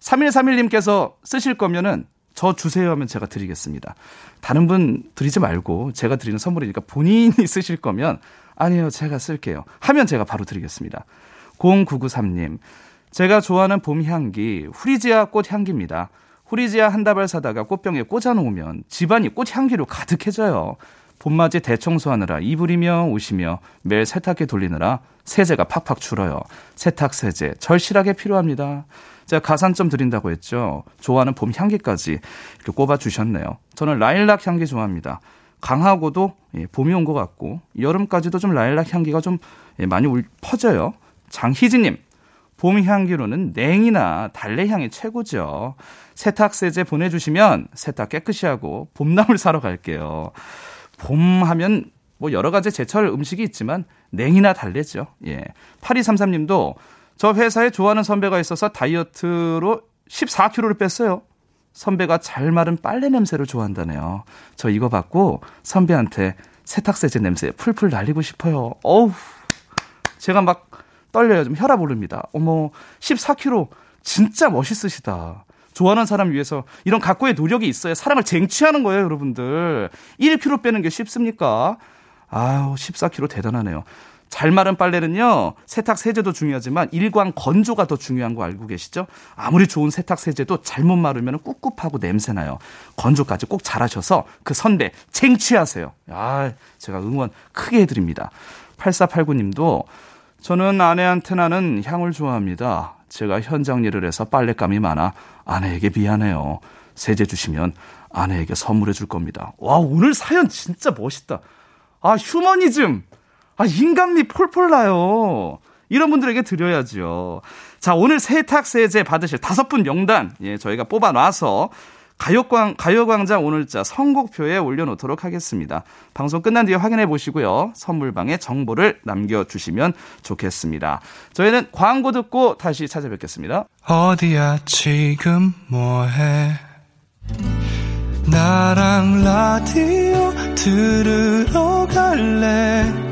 3131님께서 쓰실 거면은 저 주세요 하면 제가 드리겠습니다. 다른 분 드리지 말고 제가 드리는 선물이니까 본인이 쓰실 거면 아니요, 제가 쓸게요. 하면 제가 바로 드리겠습니다. 0993님. 제가 좋아하는 봄 향기 후리지아 꽃 향기입니다. 후리지아 한 다발 사다가 꽃병에 꽂아 놓으면 집안이 꽃 향기로 가득해져요. 봄맞이 대청소하느라 이불이며 옷이며 매일 세탁기 돌리느라 세제가 팍팍 줄어요. 세탁 세제 절실하게 필요합니다. 제가 가산점 드린다고 했죠. 좋아하는 봄 향기까지 이렇게 꼽아 주셨네요. 저는 라일락 향기 좋아합니다. 강하고도 예, 봄이 온 것 같고 여름까지도 좀 라일락 향기가 좀 예, 많이 퍼져요. 장희진님, 봄 향기로는 냉이나 달래 향이 최고죠. 세탁 세제 보내주시면 세탁 깨끗이 하고 봄나물 사러 갈게요. 봄 하면 뭐 여러 가지 제철 음식이 있지만 냉이나 달래죠. 예. 8233님도 저 회사에 좋아하는 선배가 있어서 다이어트로 14kg를 뺐어요. 선배가 잘 마른 빨래 냄새를 좋아한다네요. 저 이거 받고 선배한테 세탁세제 냄새 풀풀 날리고 싶어요. 어우, 제가 막 떨려요. 좀 혈압 오릅니다. 어머, 14kg 진짜 멋있으시다. 좋아하는 사람 위해서 이런 각고의 노력이 있어야 사랑을 쟁취하는 거예요, 여러분들. 1kg 빼는 게 쉽습니까? 아우, 14kg 대단하네요. 잘 마른 빨래는요, 세탁 세제도 중요하지만 일광 건조가 더 중요한 거 알고 계시죠? 아무리 좋은 세탁 세제도 잘못 마르면 꿉꿉하고 냄새나요. 건조까지 꼭 잘하셔서 그 선배 쟁취하세요. 아, 제가 응원 크게 해드립니다. 8489님도 저는 아내한테 나는 향을 좋아합니다. 제가 현장 일을 해서 빨랫감이 많아 아내에게 미안해요. 세제 주시면 아내에게 선물해 줄 겁니다. 와, 오늘 사연 진짜 멋있다. 아, 휴머니즘. 아, 인간미 폴폴 나요. 이런 분들에게 드려야죠. 자, 오늘 세탁세제 받으실 다섯 분 명단, 예, 저희가 뽑아놔서 가요광, 가요광장 오늘자 선곡표에 올려놓도록 하겠습니다. 방송 끝난 뒤에 확인해 보시고요. 선물방에 정보를 남겨주시면 좋겠습니다. 저희는 광고 듣고 다시 찾아뵙겠습니다. 어디야, 지금 뭐해? 나랑 라디오 들으러 갈래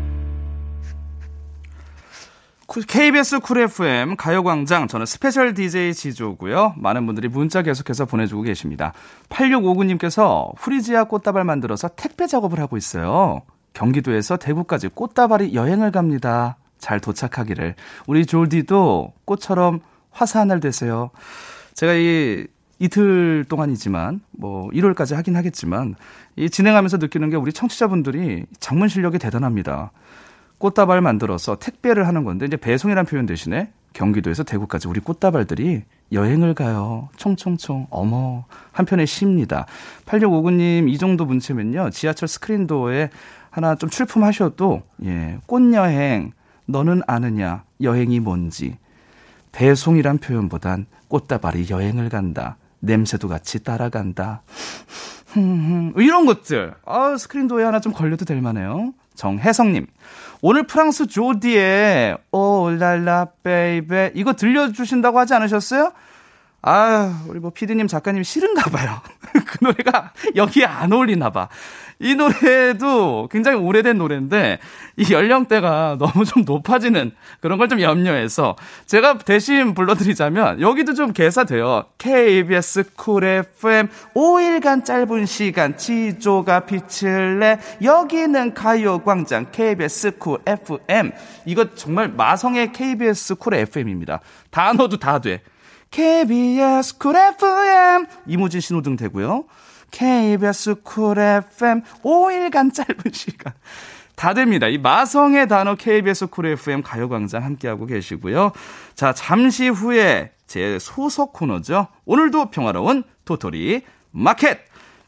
KBS 쿨 FM 가요광장 저는 special DJ 지조고요. 많은 분들이 문자 계속해서 보내주고 계십니다. 8659님께서 후리지아 꽃다발 만들어서 택배 작업을 하고 있어요. 경기도에서 대구까지 꽃다발이 여행을 갑니다. 잘 도착하기를. 우리 조디도 꽃처럼 화사한 날 되세요. 제가 이 이틀 동안이지만 뭐 1월까지 하긴 하겠지만 이 진행하면서 느끼는 게 우리 청취자분들이 장문 실력이 대단합니다. 꽃다발 만들어서 택배를 하는 건데 이제 배송이란 표현 대신에 경기도에서 대구까지 우리 꽃다발들이 여행을 가요. 총총총. 어머. 한편의 시입니다. 8659님 이 정도 문체면요. 지하철 스크린도어에 하나 좀 출품하셔도 예. 꽃여행 너는 아느냐 여행이 뭔지 배송이란 표현보단 꽃다발이 여행을 간다. 냄새도 같이 따라간다. 이런 것들. 아, 스크린도어에 하나 좀 걸려도 될 만해요. 정혜성님. 오늘 프랑스 조디의 Ooh la la baby 이거 들려주신다고 하지 않으셨어요? 아유, 우리 뭐 피디님 작가님 싫은가 봐요. 그 노래가 여기에 안 어울리나 봐. 이 노래도 굉장히 오래된 노래인데 이 연령대가 너무 좀 높아지는 그런 걸 좀 염려해서 제가 대신 불러드리자면 여기도 좀 개사돼요. KBS 쿨 FM 5일간 짧은 시간 지조가 빛을 내 여기는 가요광장 KBS 쿨 FM 이거 정말 마성의 KBS 쿨 FM입니다. 단어도 다 돼. KBS 쿨 FM 이무진 신호등 되고요. KBS 쿨 FM 5일간 짧은 시간. 다 됩니다. 이 마성의 단어 KBS 쿨 FM 가요광장 함께하고 계시고요. 자, 잠시 후에 제 소속 코너죠. 오늘도 평화로운 도토리 마켓.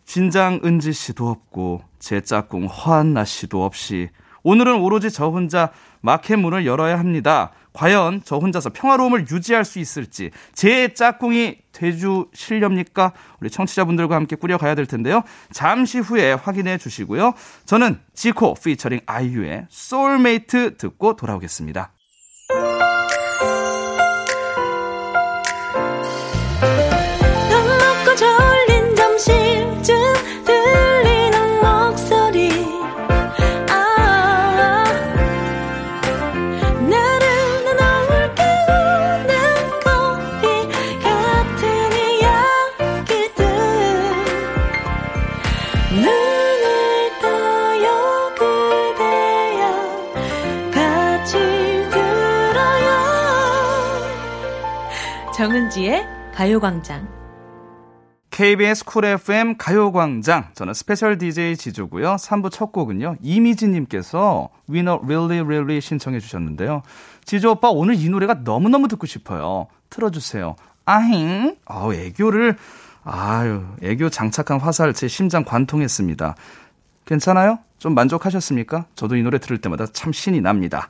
진장 은지 씨도 없고, 제 짝꿍 허한나 씨도 없이, 오늘은 오로지 저 혼자 마켓 문을 열어야 합니다. 과연 저 혼자서 평화로움을 유지할 수 있을지 제 짝꿍이 돼주시렵니까? 우리 청취자분들과 함께 꾸려가야 될 텐데요. 잠시 후에 확인해 주시고요. 저는 지코 피처링 아이유의 소울메이트 듣고 돌아오겠습니다. 정은지의 가요광장. KBS 쿨 FM 가요광장. 저는 special DJ 지조고요. 3부 첫 곡은요. 이미지님께서 Winner Really Really 신청해 주셨는데요. 지조 오빠 오늘 이 노래가 너무너무 듣고 싶어요. 틀어주세요. 아잉. 아우, 애교를, 아유, 애교 장착한 화살 제 심장 관통했습니다. 괜찮아요? 좀 만족하셨습니까? 저도 이 노래 들을 때마다 참 신이 납니다.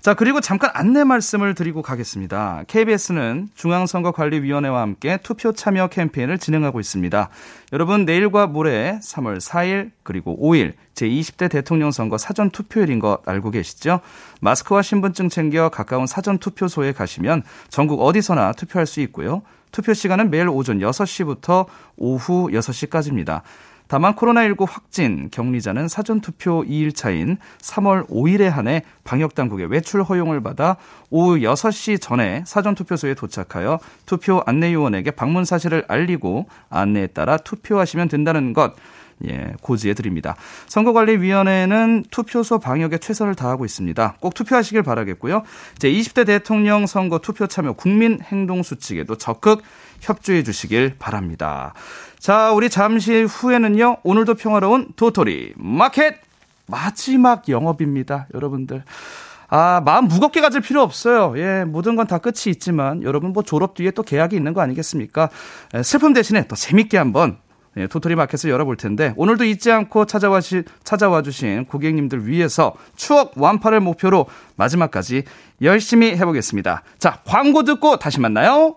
자, 그리고 잠깐 안내 말씀을 드리고 가겠습니다. KBS는 중앙선거관리위원회와 함께 투표 참여 캠페인을 진행하고 있습니다. 여러분, 내일과 모레 3월 4일 그리고 5일 제20대 대통령 선거 사전 투표일인 거 알고 계시죠? 마스크와 신분증 챙겨 가까운 사전 투표소에 가시면 전국 어디서나 투표할 수 있고요. 투표 시간은 매일 오전 6시부터 오후 6시까지입니다. 다만 코로나19 확진 격리자는 사전투표 2일차인 3월 5일에 한해 방역당국의 외출 허용을 받아 오후 6시 전에 사전투표소에 도착하여 투표 안내요원에게 방문 사실을 알리고 안내에 따라 투표하시면 된다는 것 예, 고지해 드립니다. 선거관리위원회는 투표소 방역에 최선을 다하고 있습니다. 꼭 투표하시길 바라겠고요. 제 20대 대통령 선거 투표 참여 국민 행동 수칙에도 적극 협조해 주시길 바랍니다. 자, 우리 잠시 후에는요. 오늘도 평화로운 도토리 마켓 마지막 영업입니다. 여러분들. 아, 마음 무겁게 가질 필요 없어요. 예, 모든 건 다 끝이 있지만 여러분 뭐 졸업 뒤에 또 계약이 있는 거 아니겠습니까? 예, 슬픔 대신에 또 재밌게 한번 네, 도토리 마켓을 열어볼 텐데 오늘도 잊지 않고 찾아와, 시, 찾아와 주신 고객님들 위해서 추억 완파를 목표로 마지막까지 열심히 해보겠습니다. 자, 광고 듣고 다시 만나요.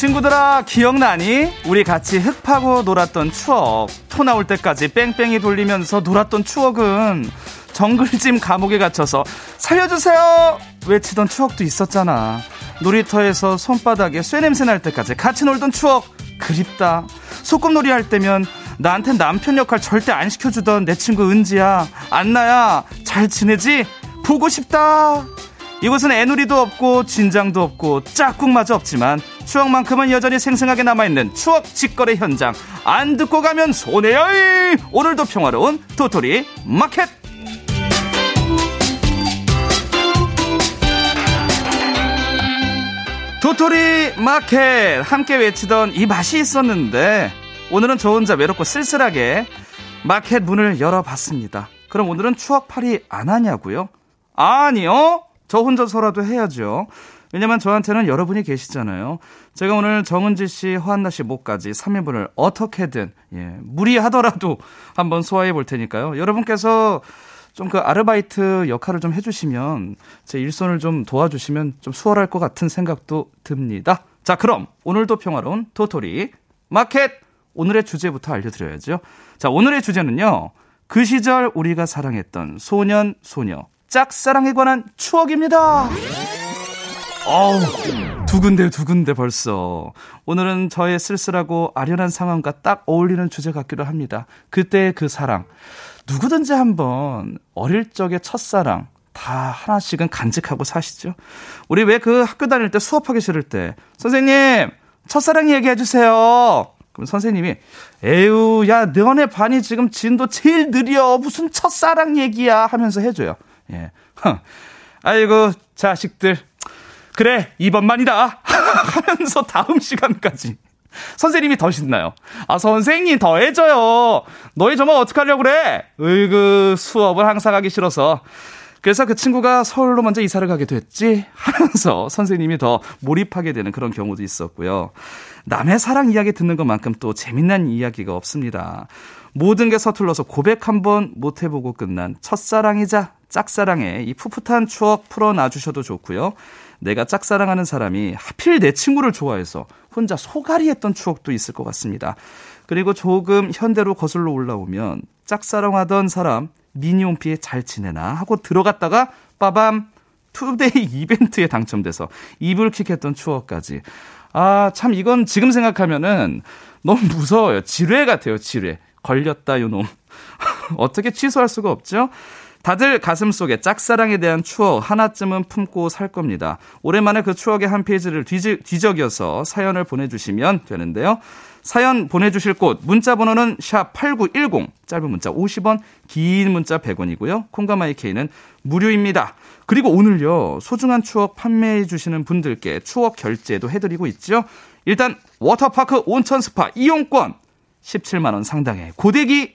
친구들아 기억나니? 우리 같이 흙 파고 놀았던 추억. 토 나올 때까지 뺑뺑이 돌리면서 놀았던 추억은 정글짐 감옥에 갇혀서 살려주세요! 외치던 추억도 있었잖아. 놀이터에서 손바닥에 쇠냄새 날 때까지 같이 놀던 추억. 그립다. 소꿉놀이 할 때면 나한텐 남편 역할 절대 안 시켜주던 내 친구 은지야. 안나야 잘 지내지? 보고 싶다. 이곳은 애누리도 없고 진장도 없고 짝꿍마저 없지만 추억만큼은 여전히 생생하게 남아있는 추억 직거래 현장. 안 듣고 가면 손해요 오늘도 평화로운 도토리 마켓! 도토리 마켓! 함께 외치던 이 맛이 있었는데 오늘은 저 혼자 외롭고 쓸쓸하게 마켓 문을 열어봤습니다. 그럼 오늘은 추억팔이 안 하냐고요? 아니요. 저 혼자서라도 해야죠 왜냐면 저한테는 여러분이 계시잖아요. 제가 오늘 정은지 씨, 허한나 씨 목까지 3인분을 어떻게든, 예, 무리하더라도 한번 소화해 볼 테니까요. 여러분께서 좀 그 아르바이트 역할을 좀 해주시면, 제 일손을 좀 도와주시면 좀 수월할 것 같은 생각도 듭니다. 자, 그럼 오늘도 평화로운 도토리 마켓! 오늘의 주제부터 알려드려야죠. 자, 오늘의 주제는요. 그 시절 우리가 사랑했던 소년, 소녀, 짝사랑에 관한 추억입니다. 어우, 두근데 두근데 벌써. 오늘은 저의 쓸쓸하고 아련한 상황과 딱 어울리는 주제 같기도 합니다. 그때의 그 사랑. 누구든지 한번 어릴 적의 첫사랑 다 하나씩은 간직하고 사시죠. 우리 왜 그 학교 다닐 때 수업하기 싫을 때 선생님 첫사랑 얘기해 주세요. 그럼 선생님이 에휴 야 너네 반이 지금 진도 제일 느려 무슨 첫사랑 얘기야 하면서 해줘요. 예. 아이고 자식들 그래, 이번만이다. 하면서 다음 시간까지. 선생님이 더 신나요. 아, 선생님 더 해줘요. 너희 저만 어떡하려고 그래? 으이그, 수업을 항상 하기 싫어서. 그래서 그 친구가 서울로 먼저 이사를 가게 됐지? 하면서 선생님이 더 몰입하게 되는 그런 경우도 있었고요. 남의 사랑 이야기 듣는 것만큼 또 재밌는 이야기가 없습니다. 모든 게 서툴러서 고백 한 번 못 해보고 끝난 첫사랑이자 짝사랑의 이 풋풋한 추억 풀어놔 주셔도 좋고요. 내가 짝사랑하는 사람이 하필 내 친구를 좋아해서 혼자 속앓이 했던 추억도 있을 것 같습니다. 그리고 조금 현대로 거슬러 올라오면 짝사랑하던 사람 미니홈피에 잘 지내나 하고 들어갔다가 빠밤 today 이벤트에 당첨돼서 이불킥 했던 추억까지. 아, 참 이건 지금 생각하면은 너무 무서워요. 지뢰 같아요, 지뢰. 걸렸다, 요놈. 어떻게 취소할 수가 없죠? 다들 가슴 속에 짝사랑에 대한 추억 하나쯤은 품고 살 겁니다. 오랜만에 그 추억의 한 페이지를 뒤지, 뒤적여서 사연을 보내주시면 되는데요. 사연 보내주실 곳 문자 번호는 샵 8910 짧은 문자 50원 긴 문자 100원이고요. 콩과 마이케이는 무료입니다. 그리고 오늘요 소중한 추억 판매해 주시는 분들께 추억 결제도 해드리고 있죠. 일단 워터파크 온천 스파 이용권 17만 원 상당의 고데기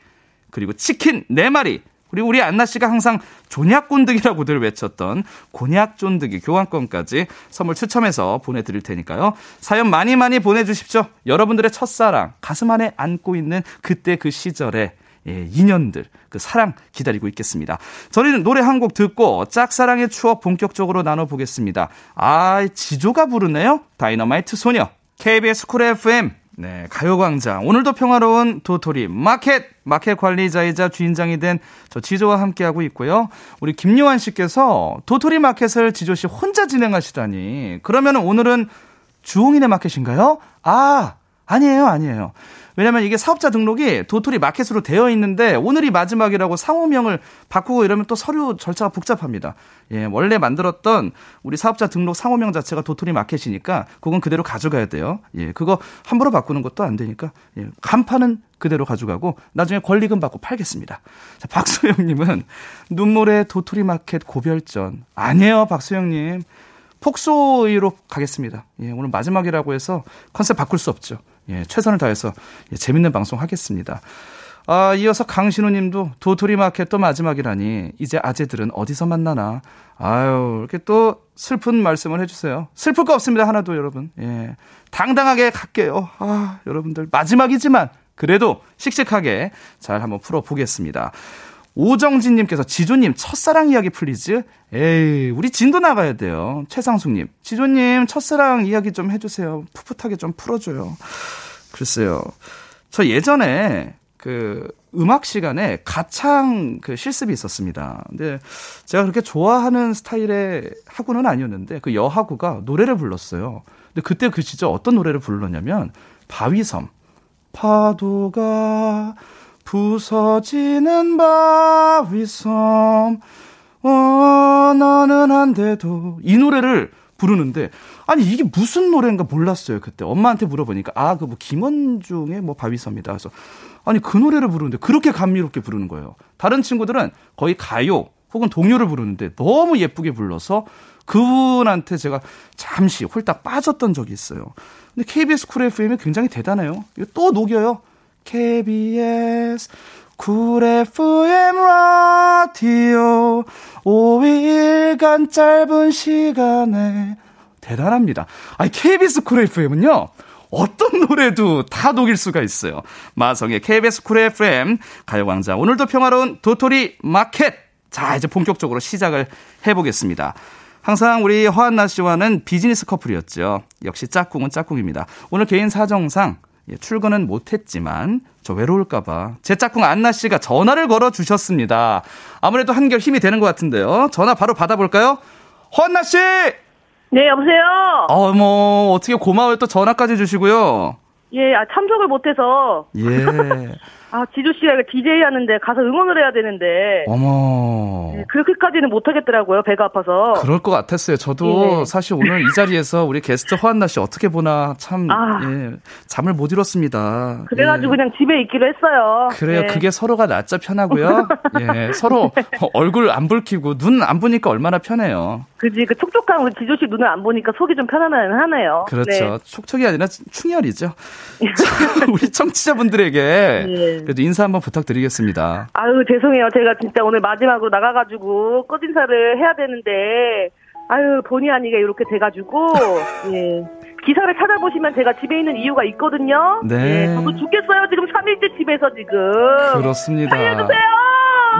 그리고 치킨 4마리 그리고 우리 안나 씨가 항상 존약 쫀득이라고들 외쳤던 곤약 쫀득이 교환권까지 선물 추첨해서 보내드릴 테니까요. 사연 많이 많이 보내주십시오. 여러분들의 첫사랑 가슴 안에 안고 있는 그때 그 시절에 예, 인연들, 그 사랑 기다리고 있겠습니다. 저희는 노래 한 곡 듣고 짝사랑의 추억 본격적으로 나눠보겠습니다. 아, 지조가 부르네요? 다이너마이트 소녀. KBS 쿨 FM 네, 가요광장. 오늘도 평화로운 도토리 마켓, 마켓 관리자이자 주인장이 된 저 지조와 함께하고 있고요. 우리 김요한 씨께서 도토리 마켓을 지조 씨 혼자 진행하시다니. 그러면 오늘은 주홍이네 마켓인가요? 아, 아니에요, 아니에요. 왜냐면 이게 사업자 등록이 도토리 마켓으로 되어 있는데 오늘이 마지막이라고 상호명을 바꾸고 이러면 또 서류 절차가 복잡합니다. 예, 원래 만들었던 우리 사업자 등록 상호명 자체가 도토리 마켓이니까 그건 그대로 가져가야 돼요. 예, 그거 함부로 바꾸는 것도 안 되니까 예, 간판은 그대로 가져가고 나중에 권리금 받고 팔겠습니다. 자, 박소영님은 눈물의 도토리 마켓 고별전 아니에요, 박소영님. 폭소의로 가겠습니다. 예, 오늘 마지막이라고 해서 컨셉 바꿀 수 없죠. 예, 최선을 다해서 예, 재밌는 방송 하겠습니다. 아, 이어서 강신우 님도 도토리 마켓 또 마지막이라니 이제 아재들은 어디서 만나나. 아유, 이렇게 또 슬픈 말씀을 해주세요. 슬플 거 없습니다. 하나도 여러분. 예. 당당하게 갈게요. 아, 여러분들. 마지막이지만 그래도 씩씩하게 잘 한번 풀어보겠습니다. 오정진님께서 지조님 첫사랑 이야기 please. 에이, 우리 진도 나가야 돼요. 최상숙님, 지조님 첫사랑 이야기 좀 해주세요. 풋풋하게 좀 풀어줘요. 글쎄요. 저 예전에 그 음악 시간에 가창 그 실습이 있었습니다. 근데 제가 그렇게 좋아하는 스타일의 학우는 아니었는데 그 여학우가 노래를 불렀어요. 근데 그때 그 진짜 어떤 노래를 불렀냐면 바위섬. 파도가 부서지는 바위섬. 어 너는 한데도. 이 노래를 부르는데 아니 이게 무슨 노래인가 몰랐어요 그때. 엄마한테 물어보니까 아 그 뭐 김원중의 뭐 바위섬이다. 그래서 아니 그 노래를 부르는데 그렇게 감미롭게 부르는 거예요. 다른 친구들은 거의 가요 혹은 동요를 부르는데 너무 예쁘게 불러서 그분한테 제가 잠시 홀딱 빠졌던 적이 있어요. 근데 KBS 쿨 FM이 굉장히 대단해요. 이거 또 녹여요 KBS 쿨 FM 라디오 5일간 짧은 시간에 대단합니다. 아니 KBS 쿨 FM은요. 어떤 노래도 다 녹일 수가 있어요. 마성의 KBS 쿨 FM 가요광장 오늘도 평화로운 도토리 마켓 자 이제 본격적으로 시작을 해보겠습니다. 항상 우리 허한나 씨와는 비즈니스 커플이었죠. 역시 짝꿍은 짝꿍입니다. 오늘 개인 사정상 예, 출근은 못했지만 저 외로울까봐 제 짝꿍 안나 씨가 전화를 걸어 주셨습니다. 아무래도 한결 힘이 되는 것 같은데요. 전화 바로 받아볼까요? 허한나 씨. 네, 여보세요? 어머 어떻게 고마워요 또 전화까지 주시고요. 예, 아, 참석을 못해서. 예. 아, 지조 씨가 DJ 하는데 가서 응원을 해야 되는데. 어머. 네, 그렇게까지는 못하겠더라고요. 배가 아파서. 그럴 것 같았어요. 저도 예. 사실 오늘 이 자리에서 우리 게스트 허한나 씨 어떻게 보나 참 아. 예, 잠을 못 이뤘습니다. 그래가지고 예. 그냥 집에 있기로 했어요. 그래요. 네. 그게 서로가 낫자 편하고요. 예, 서로 얼굴 안 붉히고 눈 안 보니까 얼마나 편해요. 그지, 그 촉촉한 우리 지조 씨 눈을 안 보니까 속이 좀 편안하긴 하네요. 그렇죠. 네. 촉촉이 아니라 충혈이죠. 자, 우리 청취자분들에게 예. 그래도 인사 한번 부탁드리겠습니다. 아유, 죄송해요. 제가 진짜 오늘 마지막으로 나가가지고 끝 인사를 해야 되는데, 아유, 본의 아니게 이렇게 돼가지고, 예. 기사를 찾아보시면 제가 집에 있는 이유가 있거든요. 네. 예, 저도 죽겠어요. 지금 3일째 집에서 지금. 그렇습니다. 살려주세요!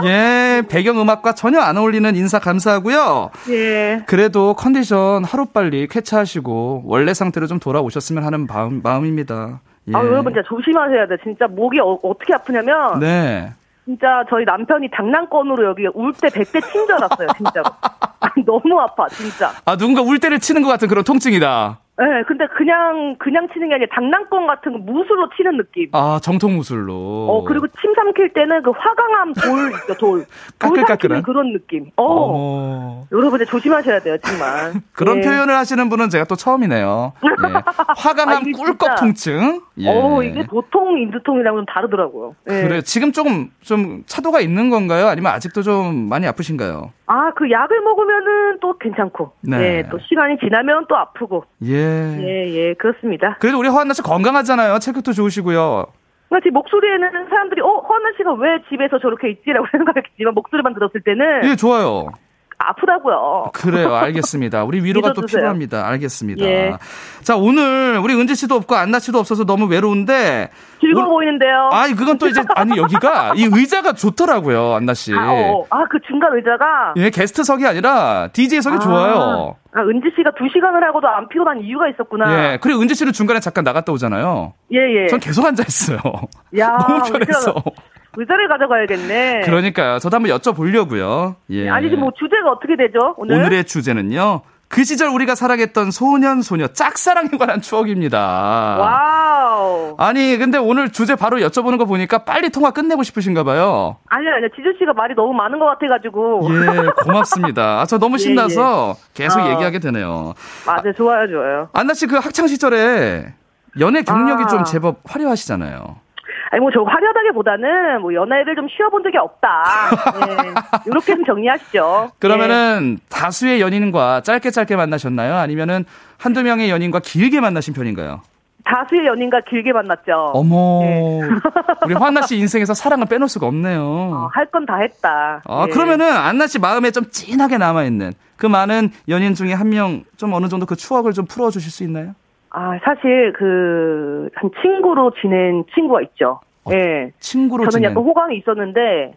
예, 배경음악과 전혀 안 어울리는 인사 감사하고요. 예. 그래도 컨디션 하루빨리 쾌차하시고 원래 상태로 좀 돌아오셨으면 하는 마음, 마음입니다. 예. 아, 여러분 진짜 조심하셔야 돼. 진짜 목이 어, 떻게 아프냐면, 네. 진짜 저희 남편이 장난건으로 여기 울 때 100대 친 줄 알았어요, 진짜로. 아니, 너무 아파, 진짜. 아, 누군가 울 때를 치는 것 같은 그런 통증이다. 예, 근데 그냥, 그냥 치는 게 아니라 장난건 같은 거 무술로 치는 느낌. 아, 정통 무술로. 어, 그리고 침 삼킬 때는 그 화강암 돌 있죠, 돌. 돌 까끌까끌한? 그런 느낌. 어. 어머. 여러분들 조심하셔야 돼요, 정말. 그런 예. 표현을 하시는 분은 제가 또 처음이네요. 예. 화강암 아, 꿀꺽 통증. 예. 어, 이게 보통 인두통이랑은 좀 다르더라고요. 예. 그래 지금 조금 좀 차도가 있는 건가요? 아니면 아직도 좀 많이 아프신가요? 아, 그 약을 먹으면은 또 괜찮고. 네. 예, 또 시간이 지나면 또 아프고. 예. 예, 예, 그렇습니다. 그래도 우리 허한나 씨 건강하잖아요. 체격도 좋으시고요. 제 목소리에는 사람들이, 어, 허나 씨가 왜 집에서 저렇게 있지라고 생각했겠지만, 목소리만 들었을 때는 예, 좋아요. 아프다고요. 그래요, 알겠습니다. 우리 위로가 또. 필요합니다. 알겠습니다. 예. 자, 오늘 우리 은지 씨도 없고 안나 씨도 없어서 너무 외로운데. 즐거워 오늘- 보이는데요. 아니, 그건 또 이제, 아니, 여기가 이 의자가 좋더라고요, 안나 씨. 아, 어, 아, 그 중간 의자가. 예, 게스트석이 아니라 DJ석이 아, 좋아요. 아, 은지 씨가 두 시간을 하고도 안 피곤한 이유가 있었구나. 예, 그리고 은지 씨는 중간에 잠깐 나갔다 오잖아요. 예, 예. 전 계속 앉아 있어요. 야, 너무 편해서. 의자를 가져가야겠네. 그러니까요. 저도 한번 여쭤보려고요. 예. 아니, 지금 뭐 주제가 어떻게 되죠, 오늘? 오늘의 주제는요. 그 시절 우리가 사랑했던 소년 소녀 짝사랑에 관한 추억입니다. 와우. 아니 근데 오늘 주제 바로 여쭤보는 거 보니까 빨리 통화 끝내고 싶으신가 봐요. 아니요, 아니요. 지조 씨가 말이 너무 많은 것 같아가지고. 예, 고맙습니다. 아, 저 너무 예, 신나서 계속 어. 얘기하게 되네요. 맞아요. 좋아요, 좋아요. 안나 씨 그 학창 시절에 연애 경력이 아. 좀 제법 화려하시잖아요. 아니, 뭐, 저 화려하다기보다는, 뭐, 연애를 좀 쉬어본 적이 없다. 네. 이렇게 좀 정리하시죠. 그러면은 다수의 연인과 짧게 짧게 만나셨나요? 아니면은 한두 명의 연인과 길게 만나신 편인가요? 네. 다수의 연인과 길게 만났죠. 어머. 네. 우리 환나 씨 인생에서 사랑을 빼놓을 수가 없네요. 어, 할건 다 했다. 아, 예. 그러면은 안나 씨 마음에 좀 찐하게 남아 있는 그 많은 연인 중에 한 명 좀 어느 정도 그 추억을 좀 풀어주실 수 있나요? 아, 사실, 그, 한 친구로 지낸 친구가 있죠. 어, 예. 친구로 저는 지낸. 약간 호감이 있었는데,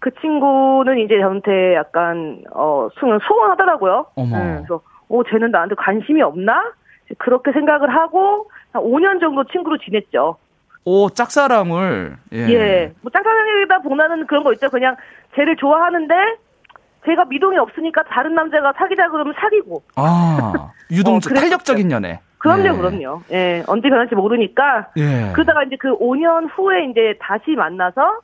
그 친구는 이제 저한테 약간, 어, 소- 소원하더라고요. 어머. 예, 그래서, 어, 쟤는 나한테 관심이 없나? 그렇게 생각을 하고, 한 5년 정도 친구로 지냈죠. 오, 짝사랑을. 예. 예. 뭐, 짝사랑이다 보다는 그런 거 있죠. 그냥, 쟤를 좋아하는데, 제가 미동이 없으니까 다른 남자가 사귀자 그러면 사귀고. 아, 유동적, 어. 탄력적인 연애. 그럼요, 예. 그럼요. 예. 언제 변할지 모르니까. 예. 그러다가 이제 그 5년 후에 이제 다시 만나서,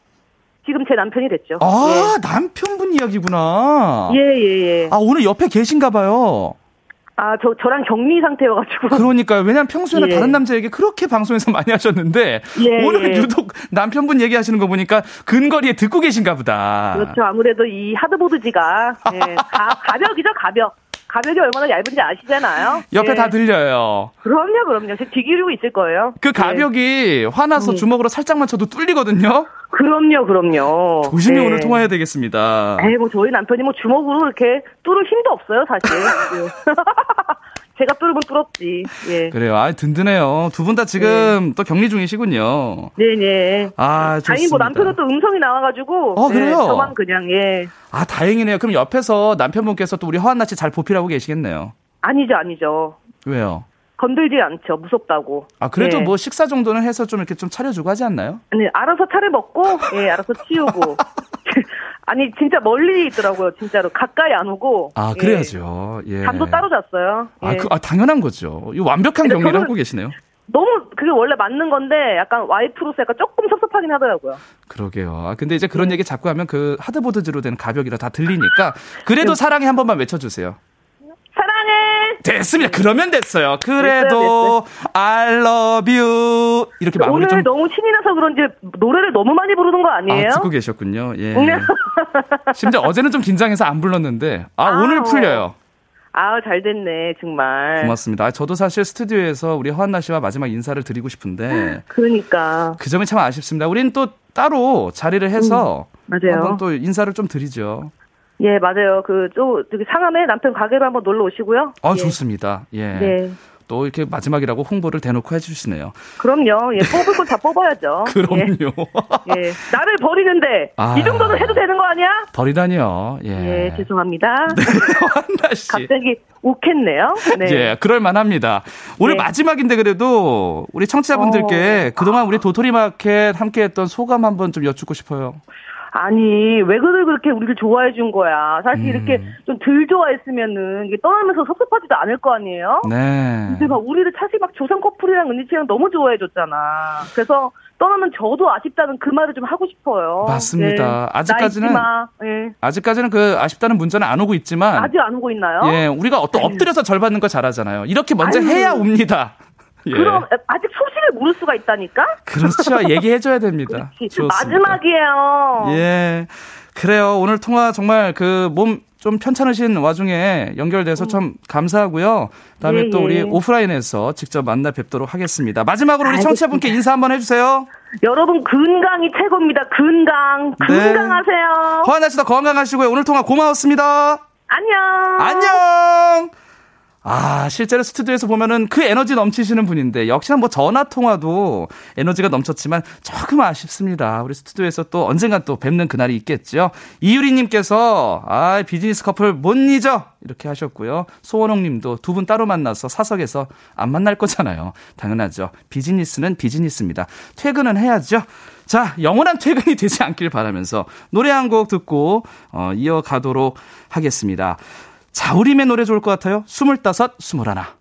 지금 제 남편이 됐죠. 아, 남편분 이야기구나. 예, 예, 예. 아, 오늘 옆에 계신가 봐요. 아, 저, 저랑 격리 상태여가지고. 그러니까요. 왜냐면 평소에는 예. 다른 남자 얘기 그렇게 방송에서 많이 하셨는데 예, 오늘 예. 유독 남편분 얘기하시는 거 보니까 근거리에 듣고 계신가 보다. 그렇죠. 아무래도 이 하드보드지가, 예, 가, 가벽이죠, 가벽. 가벽이 얼마나 얇은지 아시잖아요. 옆에 예. 다 들려요. 그럼요, 그럼요. 제 뒤기르고 있을 거예요. 그 예. 가벽이 화나서 음. 주먹으로 살짝만 쳐도 뚫리거든요. 그럼요, 그럼요. 조심히 예. 오늘 통화해야 되겠습니다. 에이, 뭐, 저희 남편이 뭐 주먹으로 이렇게 뚫을 힘도 없어요, 사실. 예. 제가 뚫으면 뚫었지. 예. 그래요. 아, 든든해요. 두 분 다 지금 또 격리 중이시군요. 네네. 아, 좋습니다. 다행히 뭐 남편은 또 음성이 나와가지고. 어, 그래요? 예, 저만 그냥, 예. 아, 다행이네요. 그럼 옆에서 남편분께서 또 우리 허한나 씨 잘 보필하고 계시겠네요. 아니죠, 아니죠. 왜요? 건들지 않죠. 무섭다고. 아, 그래도 예. 뭐 식사 정도는 해서 좀 이렇게 좀 차려주고 하지 않나요? 아니, 알아서 차를 먹고, 예, 알아서 치우고. 아니, 진짜 멀리 있더라고요, 진짜로. 가까이 안 오고. 아, 예. 그래야죠. 예. 잠도 따로 잤어요. 아, 예. 그, 아, 당연한 거죠. 이 완벽한 저는- 하고 계시네요. 너무, 그게 원래 맞는 건데, 약간 와이프로서 약간 조금 섭섭하긴 하더라고요. 그러게요. 아, 근데 이제 네. 그런 얘기 자꾸 하면 그 하드보드즈로 된 가벽이라 다 들리니까 그래도 사랑해 한 번만 외쳐주세요. 사랑해! 됐습니다. 그러면 됐어요. 그래도 I love you 이렇게 마무리 오늘 좀 너무 신이 나서 그런지 노래를 너무 많이 부르는 거 아니에요? 아, 듣고 계셨군요. 예. 네. 심지어 어제는 좀 긴장해서 안 불렀는데 아, 아, 오늘 어. 풀려요. 아, 잘 됐네, 정말. 고맙습니다. 아, 저도 사실 스튜디오에서 우리 허한나 씨와 마지막 인사를 드리고 싶은데 그러니까. 그 점이 참 아쉽습니다. 우린 또 따로 자리를 해서 음, 맞아요. 한번 또 인사를 좀 드리죠. 예, 맞아요. 그, 저, 저기 상암에 남편 가게로 한번 놀러 오시고요. 아, 예. 좋습니다. 예. 네. 또 이렇게 마지막이라고 홍보를 대놓고 해주시네요. 그럼요. 예, 뽑을 건 다 뽑아야죠. 예. 그럼요. 예. 나를 버리는데 아. 이 정도는 해도 되는 거 아니야? 버리다니요. 예. 예, 죄송합니다. 허한나 씨. 갑자기 욱했네요. 네. 예, 그럴 만합니다. 오늘 네. 마지막인데 그래도 우리 청취자분들께 어. 그동안 우리 도토리 마켓 함께 했던 소감 한번 좀 여쭙고 싶어요. 아니, 왜 그들 그렇게 우리를 좋아해 준 거야? 사실 음. 이렇게 좀 덜 좋아했으면은 이게 떠나면서 섭섭하지도 않을 거 아니에요? 네. 근데 막 우리를 사실 막 조선 커플이랑 은지 씨랑 너무 좋아해 줬잖아. 그래서 떠나면 저도 아쉽다는 그 말을 좀 하고 싶어요. 맞습니다. 예. 아직까지는-. 예. 아직까지는 그 아쉽다는 문자는 안 오고 있지만 아직 안 오고 있나요? 예, 우리가 또 엎드려서 절 받는 거 잘하잖아요. 이렇게 먼저 아유. 해야 옵니다. 예. 그럼 아직 소식을 모를 수가 있다니까? 그렇죠. 얘기해줘야 됩니다. 마지막이에요. 예. 그래요. 오늘 통화 정말 그 몸 좀 편찮으신 와중에 연결돼서 참 감사하고요. 다음에 예, 또 예. 우리 오프라인에서 직접 만나 뵙도록 하겠습니다. 마지막으로 우리. 청취자분께 인사 한번 해주세요. 여러분 건강이 최고입니다. 건강. 네. 건강하세요. 허한나 씨도 건강하시고요. 오늘 통화 고마웠습니다. 안녕. 안녕! 아, 실제로 스튜디오에서 보면은 그 에너지 넘치시는 분인데, 역시나 뭐 전화 통화도 에너지가 넘쳤지만 조금 아쉽습니다. 우리 스튜디오에서 또 언젠가 또 뵙는 그날이 있겠죠. 이유리님께서, 아, 비즈니스 커플 못 잊어! 이렇게 하셨고요. 소원홍 님도 두 분 따로 만나서 사석에서 안 만날 거잖아요. 당연하죠. 비즈니스는 비즈니스입니다. 퇴근은 해야죠. 자, 영원한 퇴근이 되지 않길 바라면서 노래 한 곡 듣고, 어, 이어가도록 하겠습니다. 자우림의 노래 좋을 것 같아요. 스물다섯, 스물하나.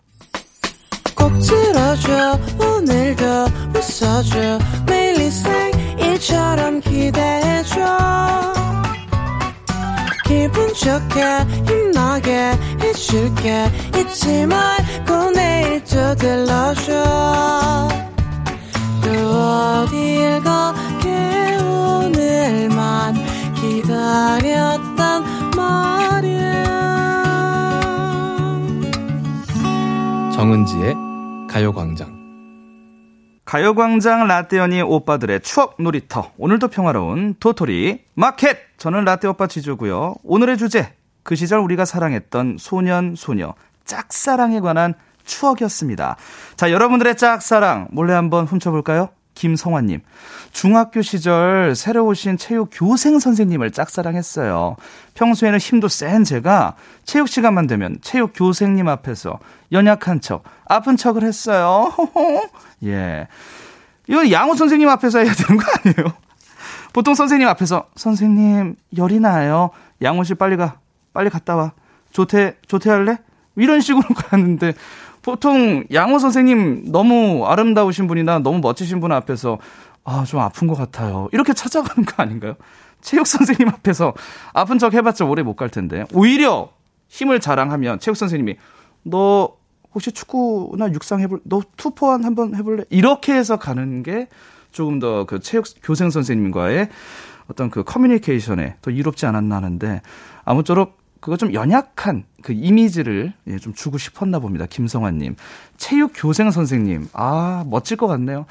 꼭 들어줘 오늘도 웃어줘. 매일 생일처럼 기대해줘. 기분 좋게 힘나게 해줄게. 잊지 말고 내일 또 들러줘. 또 어딜 가게 오늘만 기다렸단 정은지의 가요광장. 가요광장 라떼언니 오빠들의 추억 놀이터. 오늘도 평화로운 도토리 마켓. 저는 라떼 오빠 지조고요. 오늘의 주제. 그 시절 우리가 사랑했던 소년, 소녀, 짝사랑에 관한 추억이었습니다. 자, 여러분들의 짝사랑 몰래 한번 훔쳐볼까요? 김성환님. 중학교 시절 새로 오신 체육 교생 선생님을 짝사랑했어요. 평소에는 힘도 센 제가 체육 시간만 되면 체육 교생님 앞에서 연약한 척, 아픈 척을 했어요. 예. 이건 양호 선생님 앞에서 해야 되는 거 아니에요? 보통 선생님 앞에서 선생님 열이 나요. 양호 씨 빨리 가. 빨리 갔다 와. 조퇴 조퇴할래? 이런 식으로 가는데 보통 양호 선생님 너무 아름다우신 분이나 너무 멋지신 분 앞에서 아, 좀 아픈 것 같아요. 이렇게 찾아가는 거 아닌가요? 체육 선생님 앞에서 아픈 척 해봤자 오래 못 갈 텐데. 오히려 힘을 자랑하면 체육 선생님이 너 혹시 축구나 육상 해볼, 너 투포한 한번 해볼래? 이렇게 해서 가는 게 조금 더 그 체육 교생 선생님과의 어떤 그 커뮤니케이션에 더 이롭지 않았나 하는데 아무쪼록 그거 좀 연약한 그 이미지를 예, 좀 주고 싶었나 봅니다. 김성환님. 체육 교생 선생님. 아, 멋질 것 같네요.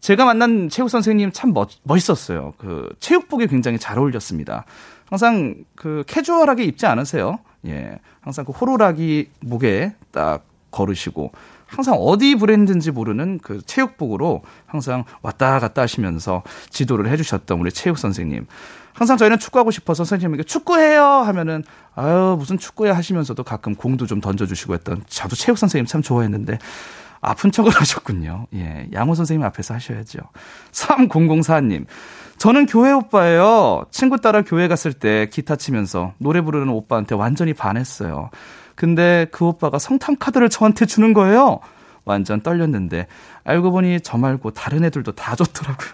제가 만난 체육 선생님 참 멋, 멋있었어요. 그 체육복이 굉장히 잘 어울렸습니다. 항상 그 캐주얼하게 입지 않으세요. 예. 항상 그 호루라기 목에 딱 걸으시고 항상 어디 브랜드인지 모르는 그 체육복으로 항상 왔다 갔다 하시면서 지도를 해주셨던 우리 체육 선생님. 항상 저희는 축구하고 싶어서 선생님에게 축구해요 하면은 아유 무슨 축구해 하시면서도 가끔 공도 좀 던져주시고 했던 저도 체육 선생님 참 좋아했는데 아픈 척을 하셨군요. 예, 양호 선생님 앞에서 하셔야죠. 3004님. 저는 교회 오빠예요. 친구 따라 교회 갔을 때 기타 치면서 노래 부르는 오빠한테 완전히 반했어요. 근데 그 오빠가 성탄 카드를 저한테 주는 거예요. 완전 떨렸는데 알고 보니 저 말고 다른 애들도 다 줬더라고요.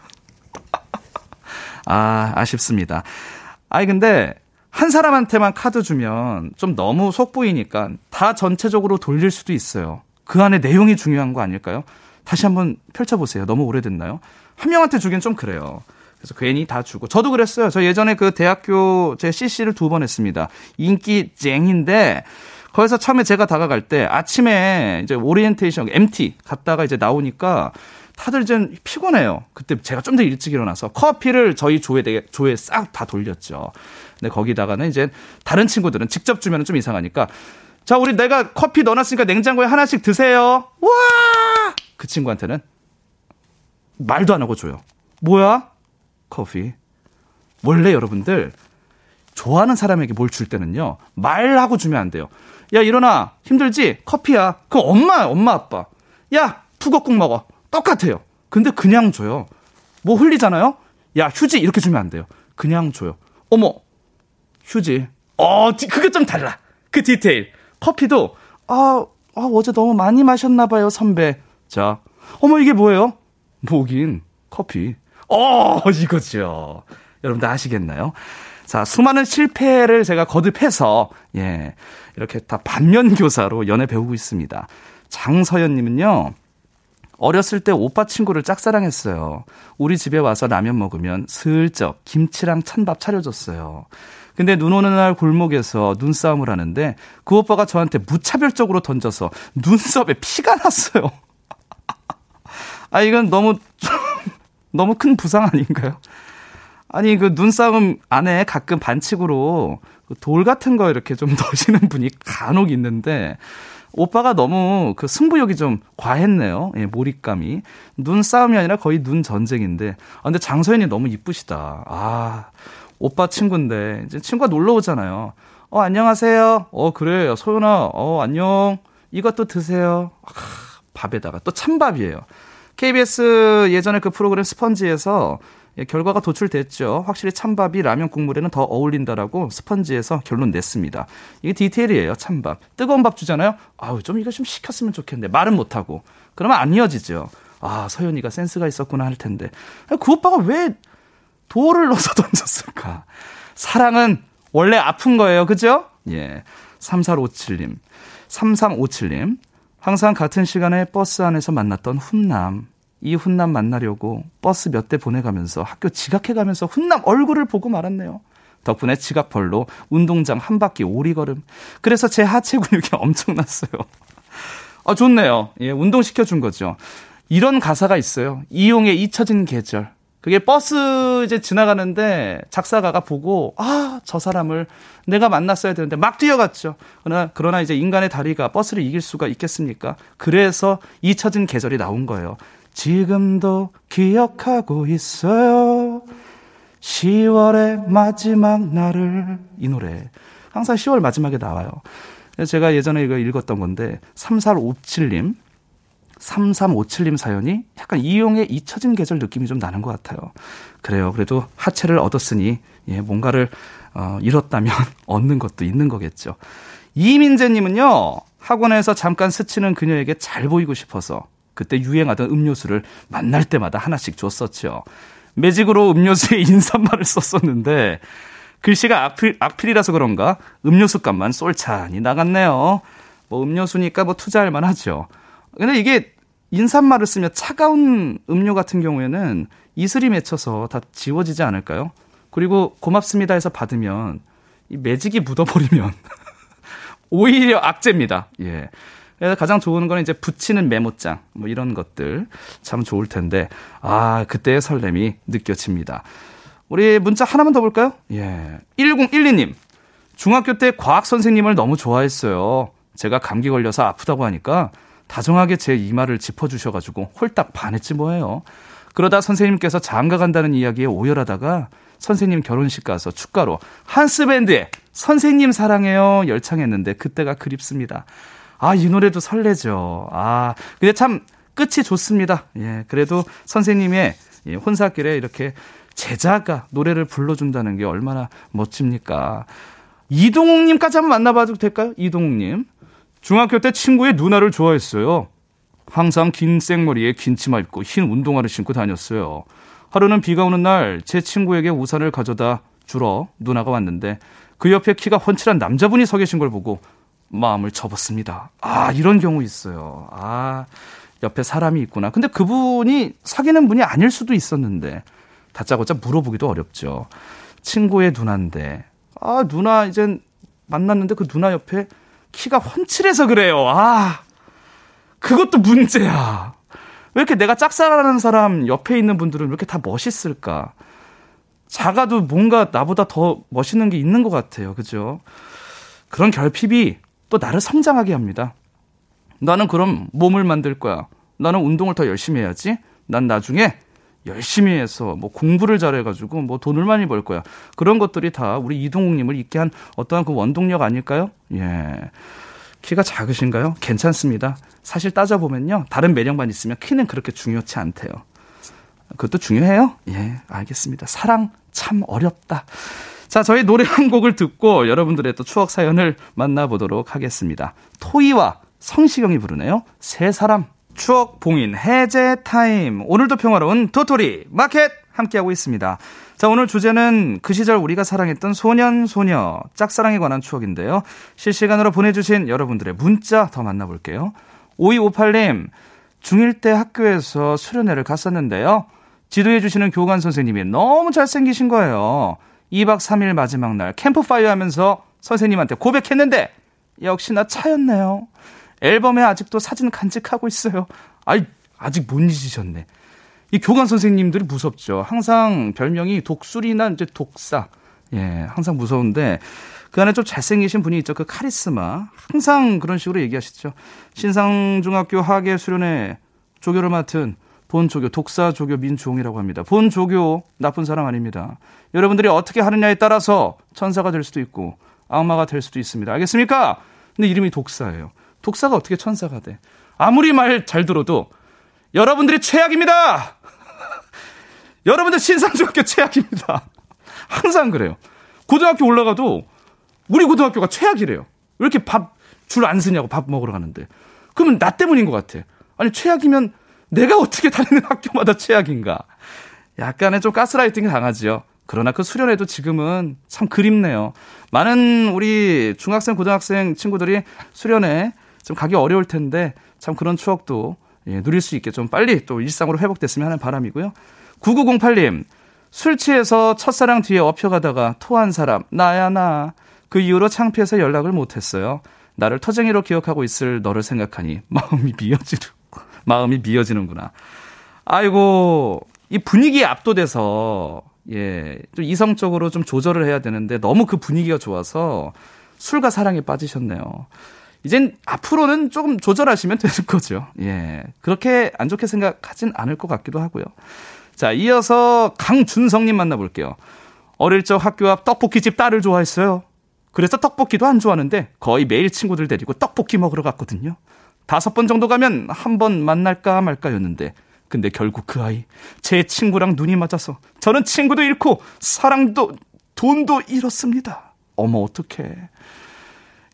아, 아쉽습니다. 아니 근데 한 사람한테만 카드 주면 좀 너무 속보이니까 다 전체적으로 돌릴 수도 있어요. 그 안에 내용이 중요한 거 아닐까요? 다시 한번 펼쳐보세요. 너무 오래됐나요? 한 명한테 주긴 좀 그래요. 그래서 괜히 다 주고. 저도 그랬어요. 저 예전에 그 대학교 제 CC를 두 번 했습니다. 인기 쟁인데, 거기서 처음에 제가 다가갈 때 아침에 이제 오리엔테이션, MT 갔다가 이제 나오니까 다들 이제 피곤해요. 그때 제가 좀 더 일찍 일어나서 커피를 저희 조에 되게 조에 싹 다 돌렸죠. 근데 거기다가는 이제 다른 친구들은 직접 주면 좀 이상하니까 자, 우리 내가 커피 넣어놨으니까 냉장고에 하나씩 드세요. 와! 그 친구한테는 말도 안 하고 줘요. 뭐야? 커피. 원래 여러분들 좋아하는 사람에게 뭘 줄 때는요. 말하고 주면 안 돼요. 야, 일어나. 힘들지? 커피야. 그럼 엄마, 엄마, 아빠. 야, 투거국 먹어. 똑같아요. 근데 그냥 줘요. 뭐 흘리잖아요? 야, 휴지. 이렇게 주면 안 돼요. 그냥 줘요. 어머, 휴지. 어, 그게 좀 달라. 그 디테일. 커피도, 아, 아, 어제 너무 많이 마셨나 봐요, 선배. 자, 어머, 이게 뭐예요? 뭐긴, 커피. 어, 이거죠. 여러분들 아시겠나요? 자, 수많은 실패를 제가 거듭해서, 예, 이렇게 다 반면 교사로 연애 배우고 있습니다. 장서연 님은요, 어렸을 때 오빠 친구를 짝사랑했어요. 우리 집에 와서 라면 먹으면 슬쩍 김치랑 찬밥 차려줬어요. 근데 눈 오는 날 골목에서 눈싸움을 하는데 그 오빠가 저한테 무차별적으로 던져서 눈썹에 피가 났어요. 아, 이건 너무, 너무 큰 부상 아닌가요? 아니, 그 눈싸움 안에 가끔 반칙으로 그 돌 같은 거 이렇게 좀 넣으시는 분이 간혹 있는데, 오빠가 너무 그 승부욕이 좀 과했네요. 예, 몰입감이. 눈 싸움이 아니라 거의 눈 전쟁인데. 아, 근데 장서연이 너무 이쁘시다. 아, 오빠 친구인데, 이제 친구가 놀러 오잖아요. 어, 안녕하세요. 어, 그래. 소연아, 어, 안녕. 이것도 드세요. 아, 밥에다가 또 찬밥이에요. KBS 예전에 그 프로그램 스펀지에서 예, 결과가 도출됐죠. 확실히 찬밥이 라면 국물에는 더 어울린다라고 스펀지에서 결론 냈습니다. 이게 디테일이에요. 찬밥. 뜨거운 밥 주잖아요. 아우 좀 이거 좀 시켰으면 좋겠는데 말은 못하고 그러면 안 이어지죠. 아 서연이가 센스가 있었구나 할 텐데 그 오빠가 왜 돌을 넣어서 던졌을까? 사랑은 원래 아픈 거예요. 그죠? 예. 3457님. 3357님. 항상 같은 시간에 버스 안에서 만났던 훈남. 이 훈남 만나려고 버스 몇 대 보내가면서 학교 지각해가면서 훈남 얼굴을 보고 말았네요. 덕분에 지각벌로 운동장 한 바퀴 오리걸음. 그래서 제 하체 근육이 엄청났어요. 아, 좋네요. 예, 운동시켜준 거죠. 이런 가사가 있어요. 이용의 잊혀진 계절. 그게 버스 이제 지나가는데 작사가가 보고 아, 저 사람을 내가 만났어야 되는데 막 뛰어갔죠. 그러나 그러나 이제 인간의 다리가 버스를 이길 수가 있겠습니까? 그래서 잊혀진 계절이 나온 거예요. 지금도 기억하고 있어요. 10월의 마지막 날을 이 노래 항상 10월 마지막에 나와요. 제가 예전에 이거 읽었던 건데 3457님 3357님 사연이 약간 이용의 잊혀진 계절 느낌이 좀 나는 것 같아요. 그래요. 그래도 하체를 얻었으니, 예, 뭔가를, 어, 잃었다면 얻는 것도 있는 거겠죠. 이민재님은요, 학원에서 잠깐 스치는 그녀에게 잘 보이고 싶어서 그때 유행하던 음료수를 만날 때마다 하나씩 줬었죠. 매직으로 음료수에 인사말을 썼었는데, 글씨가 악필, 악필이라서 그런가 음료수 값만 쏠찬히 나갔네요. 뭐 음료수니까 뭐 투자할 만하죠. 근데 이게 인사말을 쓰면 차가운 음료 같은 경우에는 이슬이 맺혀서 다 지워지지 않을까요? 그리고 고맙습니다 해서 받으면 이 매직이 묻어버리면 오히려 악재입니다. 예. 그래서 가장 좋은 건 이제 붙이는 메모장 뭐 이런 것들 참 좋을 텐데 아 그때의 설렘이 느껴집니다. 우리 문자 하나만 더 볼까요? 예. 1012님 중학교 때 과학 선생님을 너무 좋아했어요. 제가 감기 걸려서 아프다고 하니까 다정하게 제 이마를 짚어주셔가지고 홀딱 반했지 뭐예요. 그러다 선생님께서 장가 간다는 이야기에 오열하다가 선생님 결혼식 가서 축가로 한스밴드에 선생님 사랑해요 열창했는데 그때가 그립습니다. 아, 이 노래도 설레죠. 아, 근데 참 끝이 좋습니다. 예, 그래도 선생님의 예, 혼사길에 이렇게 제자가 노래를 불러준다는 게 얼마나 멋집니까? 이동욱님까지 한번 만나봐도 될까요? 이동욱님. 중학교 때 친구의 누나를 좋아했어요. 항상 긴 생머리에 긴 치마 입고 흰 운동화를 신고 다녔어요. 하루는 비가 오는 날 제 친구에게 우산을 가져다 주러 누나가 왔는데 그 옆에 키가 훤칠한 남자분이 서 계신 걸 보고 마음을 접었습니다. 아, 이런 경우 있어요. 아, 옆에 사람이 있구나. 근데 그분이 사귀는 분이 아닐 수도 있었는데 다짜고짜 물어보기도 어렵죠. 친구의 누나인데 아, 누나 이젠 만났는데 그 누나 옆에 키가 훤칠해서 그래요. 아, 그것도 문제야. 왜 이렇게 내가 짝사랑하는 사람 옆에 있는 분들은 왜 이렇게 다 멋있을까? 작아도 뭔가 나보다 더 멋있는 게 있는 것 같아요. 그죠? 그런 결핍이 또 나를 성장하게 합니다. 나는 그럼 몸을 만들 거야. 나는 운동을 더 열심히 해야지. 난 나중에 열심히 해서 뭐 공부를 잘해가지고 뭐 돈을 많이 벌 거야. 그런 것들이 다 우리 이동욱님을 있게 한 어떠한 그 원동력 아닐까요? 예. 키가 작으신가요? 괜찮습니다. 사실 따져보면요. 다른 매력만 있으면 키는 그렇게 중요치 않대요. 그것도 중요해요? 예, 알겠습니다. 사랑 참 어렵다. 자, 저희 노래 한 곡을 듣고 여러분들의 또 추억 사연을 만나보도록 하겠습니다. 토이와 성시경이 부르네요. 세 사람. 추억 봉인 해제 타임. 오늘도 평화로운 도토리 마켓 함께하고 있습니다. 자, 오늘 주제는 그 시절 우리가 사랑했던 소년, 소녀, 짝사랑에 관한 추억인데요. 실시간으로 보내주신 여러분들의 문자 더 만나볼게요. 5258님, 중1 때 학교에서 수련회를 갔었는데요. 지도해주시는 교관 선생님이 너무 잘생기신 거예요. 2박 3일 마지막 날 캠프파이어 하면서 선생님한테 고백했는데, 역시나 차였네요. 앨범에 아직도 사진 간직하고 있어요. 아이, 아직 못 잊으셨네. 이 교관 선생님들이 무섭죠. 항상 별명이 독수리나 이제 독사. 예, 항상 무서운데 그 안에 좀 잘생기신 분이 있죠. 그 카리스마. 항상 그런 식으로 얘기하시죠. 신상중학교 하계 수련회 조교를 맡은 본조교, 독사조교 민주홍이라고 합니다. 본조교 나쁜 사람 아닙니다. 여러분들이 어떻게 하느냐에 따라서 천사가 될 수도 있고 악마가 될 수도 있습니다. 알겠습니까? 근데 이름이 독사예요. 독사가 어떻게 천사가 돼? 아무리 말 잘 들어도 여러분들이 최악입니다! 여러분들 신상중학교 최악입니다. 항상 그래요. 고등학교 올라가도 우리 고등학교가 최악이래요. 왜 이렇게 밥 줄 안 쓰냐고 밥 먹으러 가는데. 그러면 나 때문인 것 같아. 아니 최악이면 내가 어떻게 다니는 학교마다 최악인가. 약간의 좀 가스라이팅이 강하지요. 그러나 그 수련회도 지금은 참 그립네요. 많은 우리 중학생, 고등학생 친구들이 수련회 좀 가기 어려울 텐데 참 그런 추억도 예, 누릴 수 있게 좀 빨리 또 일상으로 회복됐으면 하는 바람이고요. 9908님, 술 취해서 첫사랑 뒤에 엎혀가다가 토한 사람, 나야, 나. 그 이후로 창피해서 연락을 못했어요. 나를 터쟁이로 기억하고 있을 너를 생각하니 마음이 미어지는, 마음이 미어지는구나. 아이고, 이 분위기에 압도돼서, 예, 좀 이성적으로 좀 조절을 해야 되는데 너무 그 분위기가 좋아서 술과 사랑에 빠지셨네요. 이젠 앞으로는 조금 조절하시면 되는 거죠. 예. 그렇게 안 좋게 생각하진 않을 것 같기도 하고요. 자, 이어서 강준성님 만나볼게요. 어릴 적 학교 앞 떡볶이집 딸을 좋아했어요. 그래서 떡볶이도 안 좋아하는데 거의 매일 친구들 데리고 떡볶이 먹으러 갔거든요. 다섯 번 정도 가면 한 번 만날까 말까였는데 근데 결국 그 아이 제 친구랑 눈이 맞아서 저는 친구도 잃고 사랑도 돈도 잃었습니다. 어머 어떡해.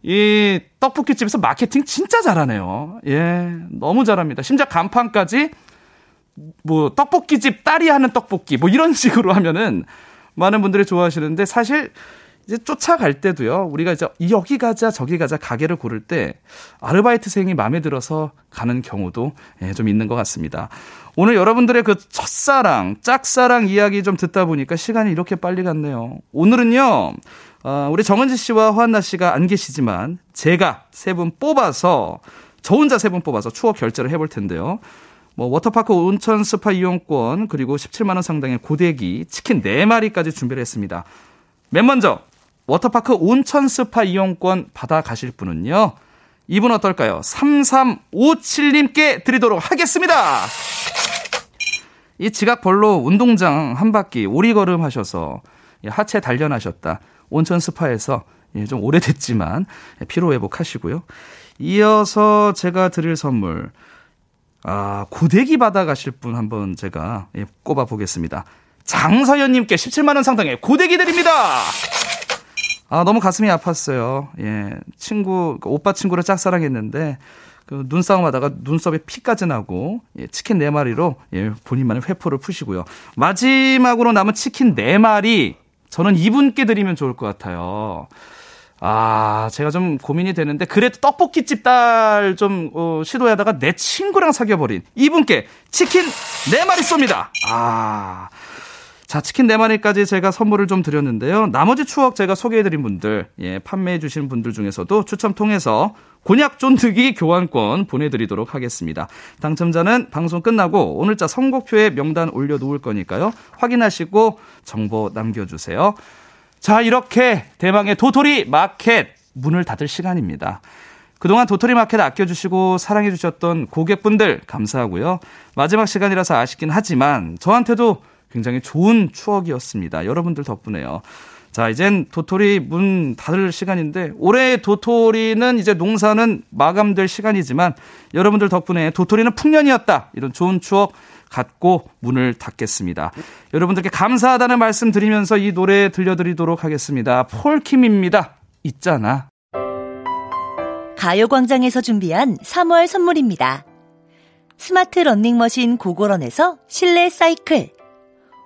이 떡볶이집에서 마케팅 진짜 잘하네요. 예, 너무 잘합니다. 심지어 간판까지 뭐 떡볶이집 딸이 하는 떡볶이 뭐 이런 식으로 하면은 많은 분들이 좋아하시는데 사실 이제 쫓아갈 때도요. 우리가 이제 여기 가자 저기 가자 가게를 고를 때 아르바이트생이 마음에 들어서 가는 경우도 예, 좀 있는 것 같습니다. 오늘 여러분들의 그 첫사랑, 짝사랑 이야기 좀 듣다 보니까 시간이 이렇게 빨리 갔네요. 오늘은요. 어, 우리 정은지 씨와 화한나 씨가 안 계시지만 제가 세 분 뽑아서 저 혼자 세 분 뽑아서 추억 결제를 해볼 텐데요. 뭐 워터파크 온천 스파 이용권 그리고 17만 원 상당의 고데기 치킨 4마리까지 준비를 했습니다. 맨 먼저 워터파크 온천 스파 이용권 받아 가실 분은요. 이분 어떨까요? 3357님께 드리도록 하겠습니다. 이 지각 벌로 운동장 한 바퀴 오리걸음 하셔서 하체 단련하셨다. 온천 스파에서 예, 좀 오래됐지만 피로 회복하시고요. 이어서 제가 드릴 선물 아, 고데기 받아 가실 분 한번 제가 예, 꼽아 보겠습니다. 장서연 님께 17만 원 상당의 고데기 드립니다! 아, 너무 가슴이 아팠어요. 예. 친구, 그 오빠 친구를 짝사랑했는데, 그 눈싸움 하다가 눈썹에 피까지 나고, 예, 치킨 4마리로, 예, 본인만의 회포를 푸시고요. 마지막으로 남은 치킨 4마리, 저는 이분께 드리면 좋을 것 같아요. 아, 제가 좀 고민이 되는데, 그래도 떡볶이집 딸 좀, 어, 시도하다가 내 친구랑 사귀어버린 이분께 치킨 4마리 쏩니다. 아. 자, 치킨 4마리까지 제가 선물을 좀 드렸는데요. 나머지 추억 제가 소개해드린 분들, 예, 판매해주신 분들 중에서도 추첨 통해서 곤약 쫀득이 교환권 보내드리도록 하겠습니다. 당첨자는 방송 끝나고 오늘자 선곡표에 명단 올려놓을 거니까요. 확인하시고 정보 남겨주세요. 자, 이렇게 대망의 도토리 마켓 문을 닫을 시간입니다. 그동안 도토리 마켓 아껴주시고 사랑해주셨던 고객분들 감사하고요. 마지막 시간이라서 아쉽긴 하지만 저한테도 굉장히 좋은 추억이었습니다. 여러분들 덕분에요. 자, 이젠 도토리 문 닫을 시간인데 올해 도토리는 이제 농사는 마감될 시간이지만 여러분들 덕분에 도토리는 풍년이었다. 이런 좋은 추억 갖고 문을 닫겠습니다. 여러분들께 감사하다는 말씀 드리면서 이 노래 들려드리도록 하겠습니다. 폴킴입니다. 있잖아. 가요광장에서 준비한 3월 선물입니다. 스마트 러닝머신 고고런에서 실내 사이클.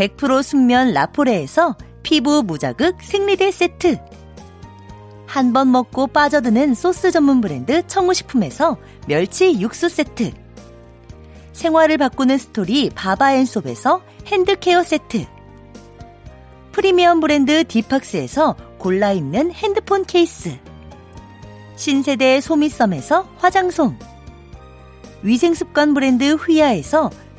100% 순면 라포레에서 피부 무자극 생리대 세트. 한 번 먹고 빠져드는 소스 전문 브랜드 청우식품에서 멸치 육수 세트. 생활을 바꾸는 스토리 바바앤솝에서 hand care 세트. 프리미엄 브랜드 디팍스에서 골라 입는 핸드폰 케이스. 신세대 소미썸에서 화장솜. 위생습관 브랜드 휘하에서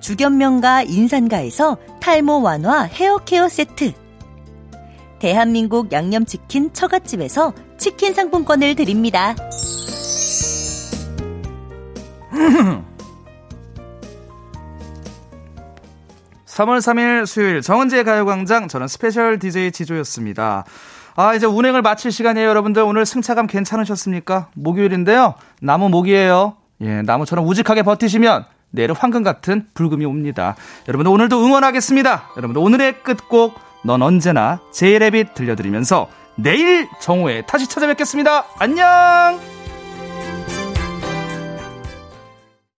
죽염명가 인산가에서 탈모 완화 헤어케어 세트. 대한민국 양념치킨 처갓집에서 치킨 상품권을 드립니다. 3월 3일 수요일 정은지의 가요광장 저는 special DJ 지조였습니다. 아 이제 운행을 마칠 시간이에요 여러분들 오늘 승차감 괜찮으셨습니까? 목요일인데요 나무 목이에요. 예 나무처럼 우직하게 버티시면 내일 황금 같은 불금이 옵니다. 여러분들 오늘도 응원하겠습니다. 여러분들 오늘의 끝곡 넌 언제나 제이레빗 들려드리면서 내일 정오에 다시 찾아뵙겠습니다. 안녕!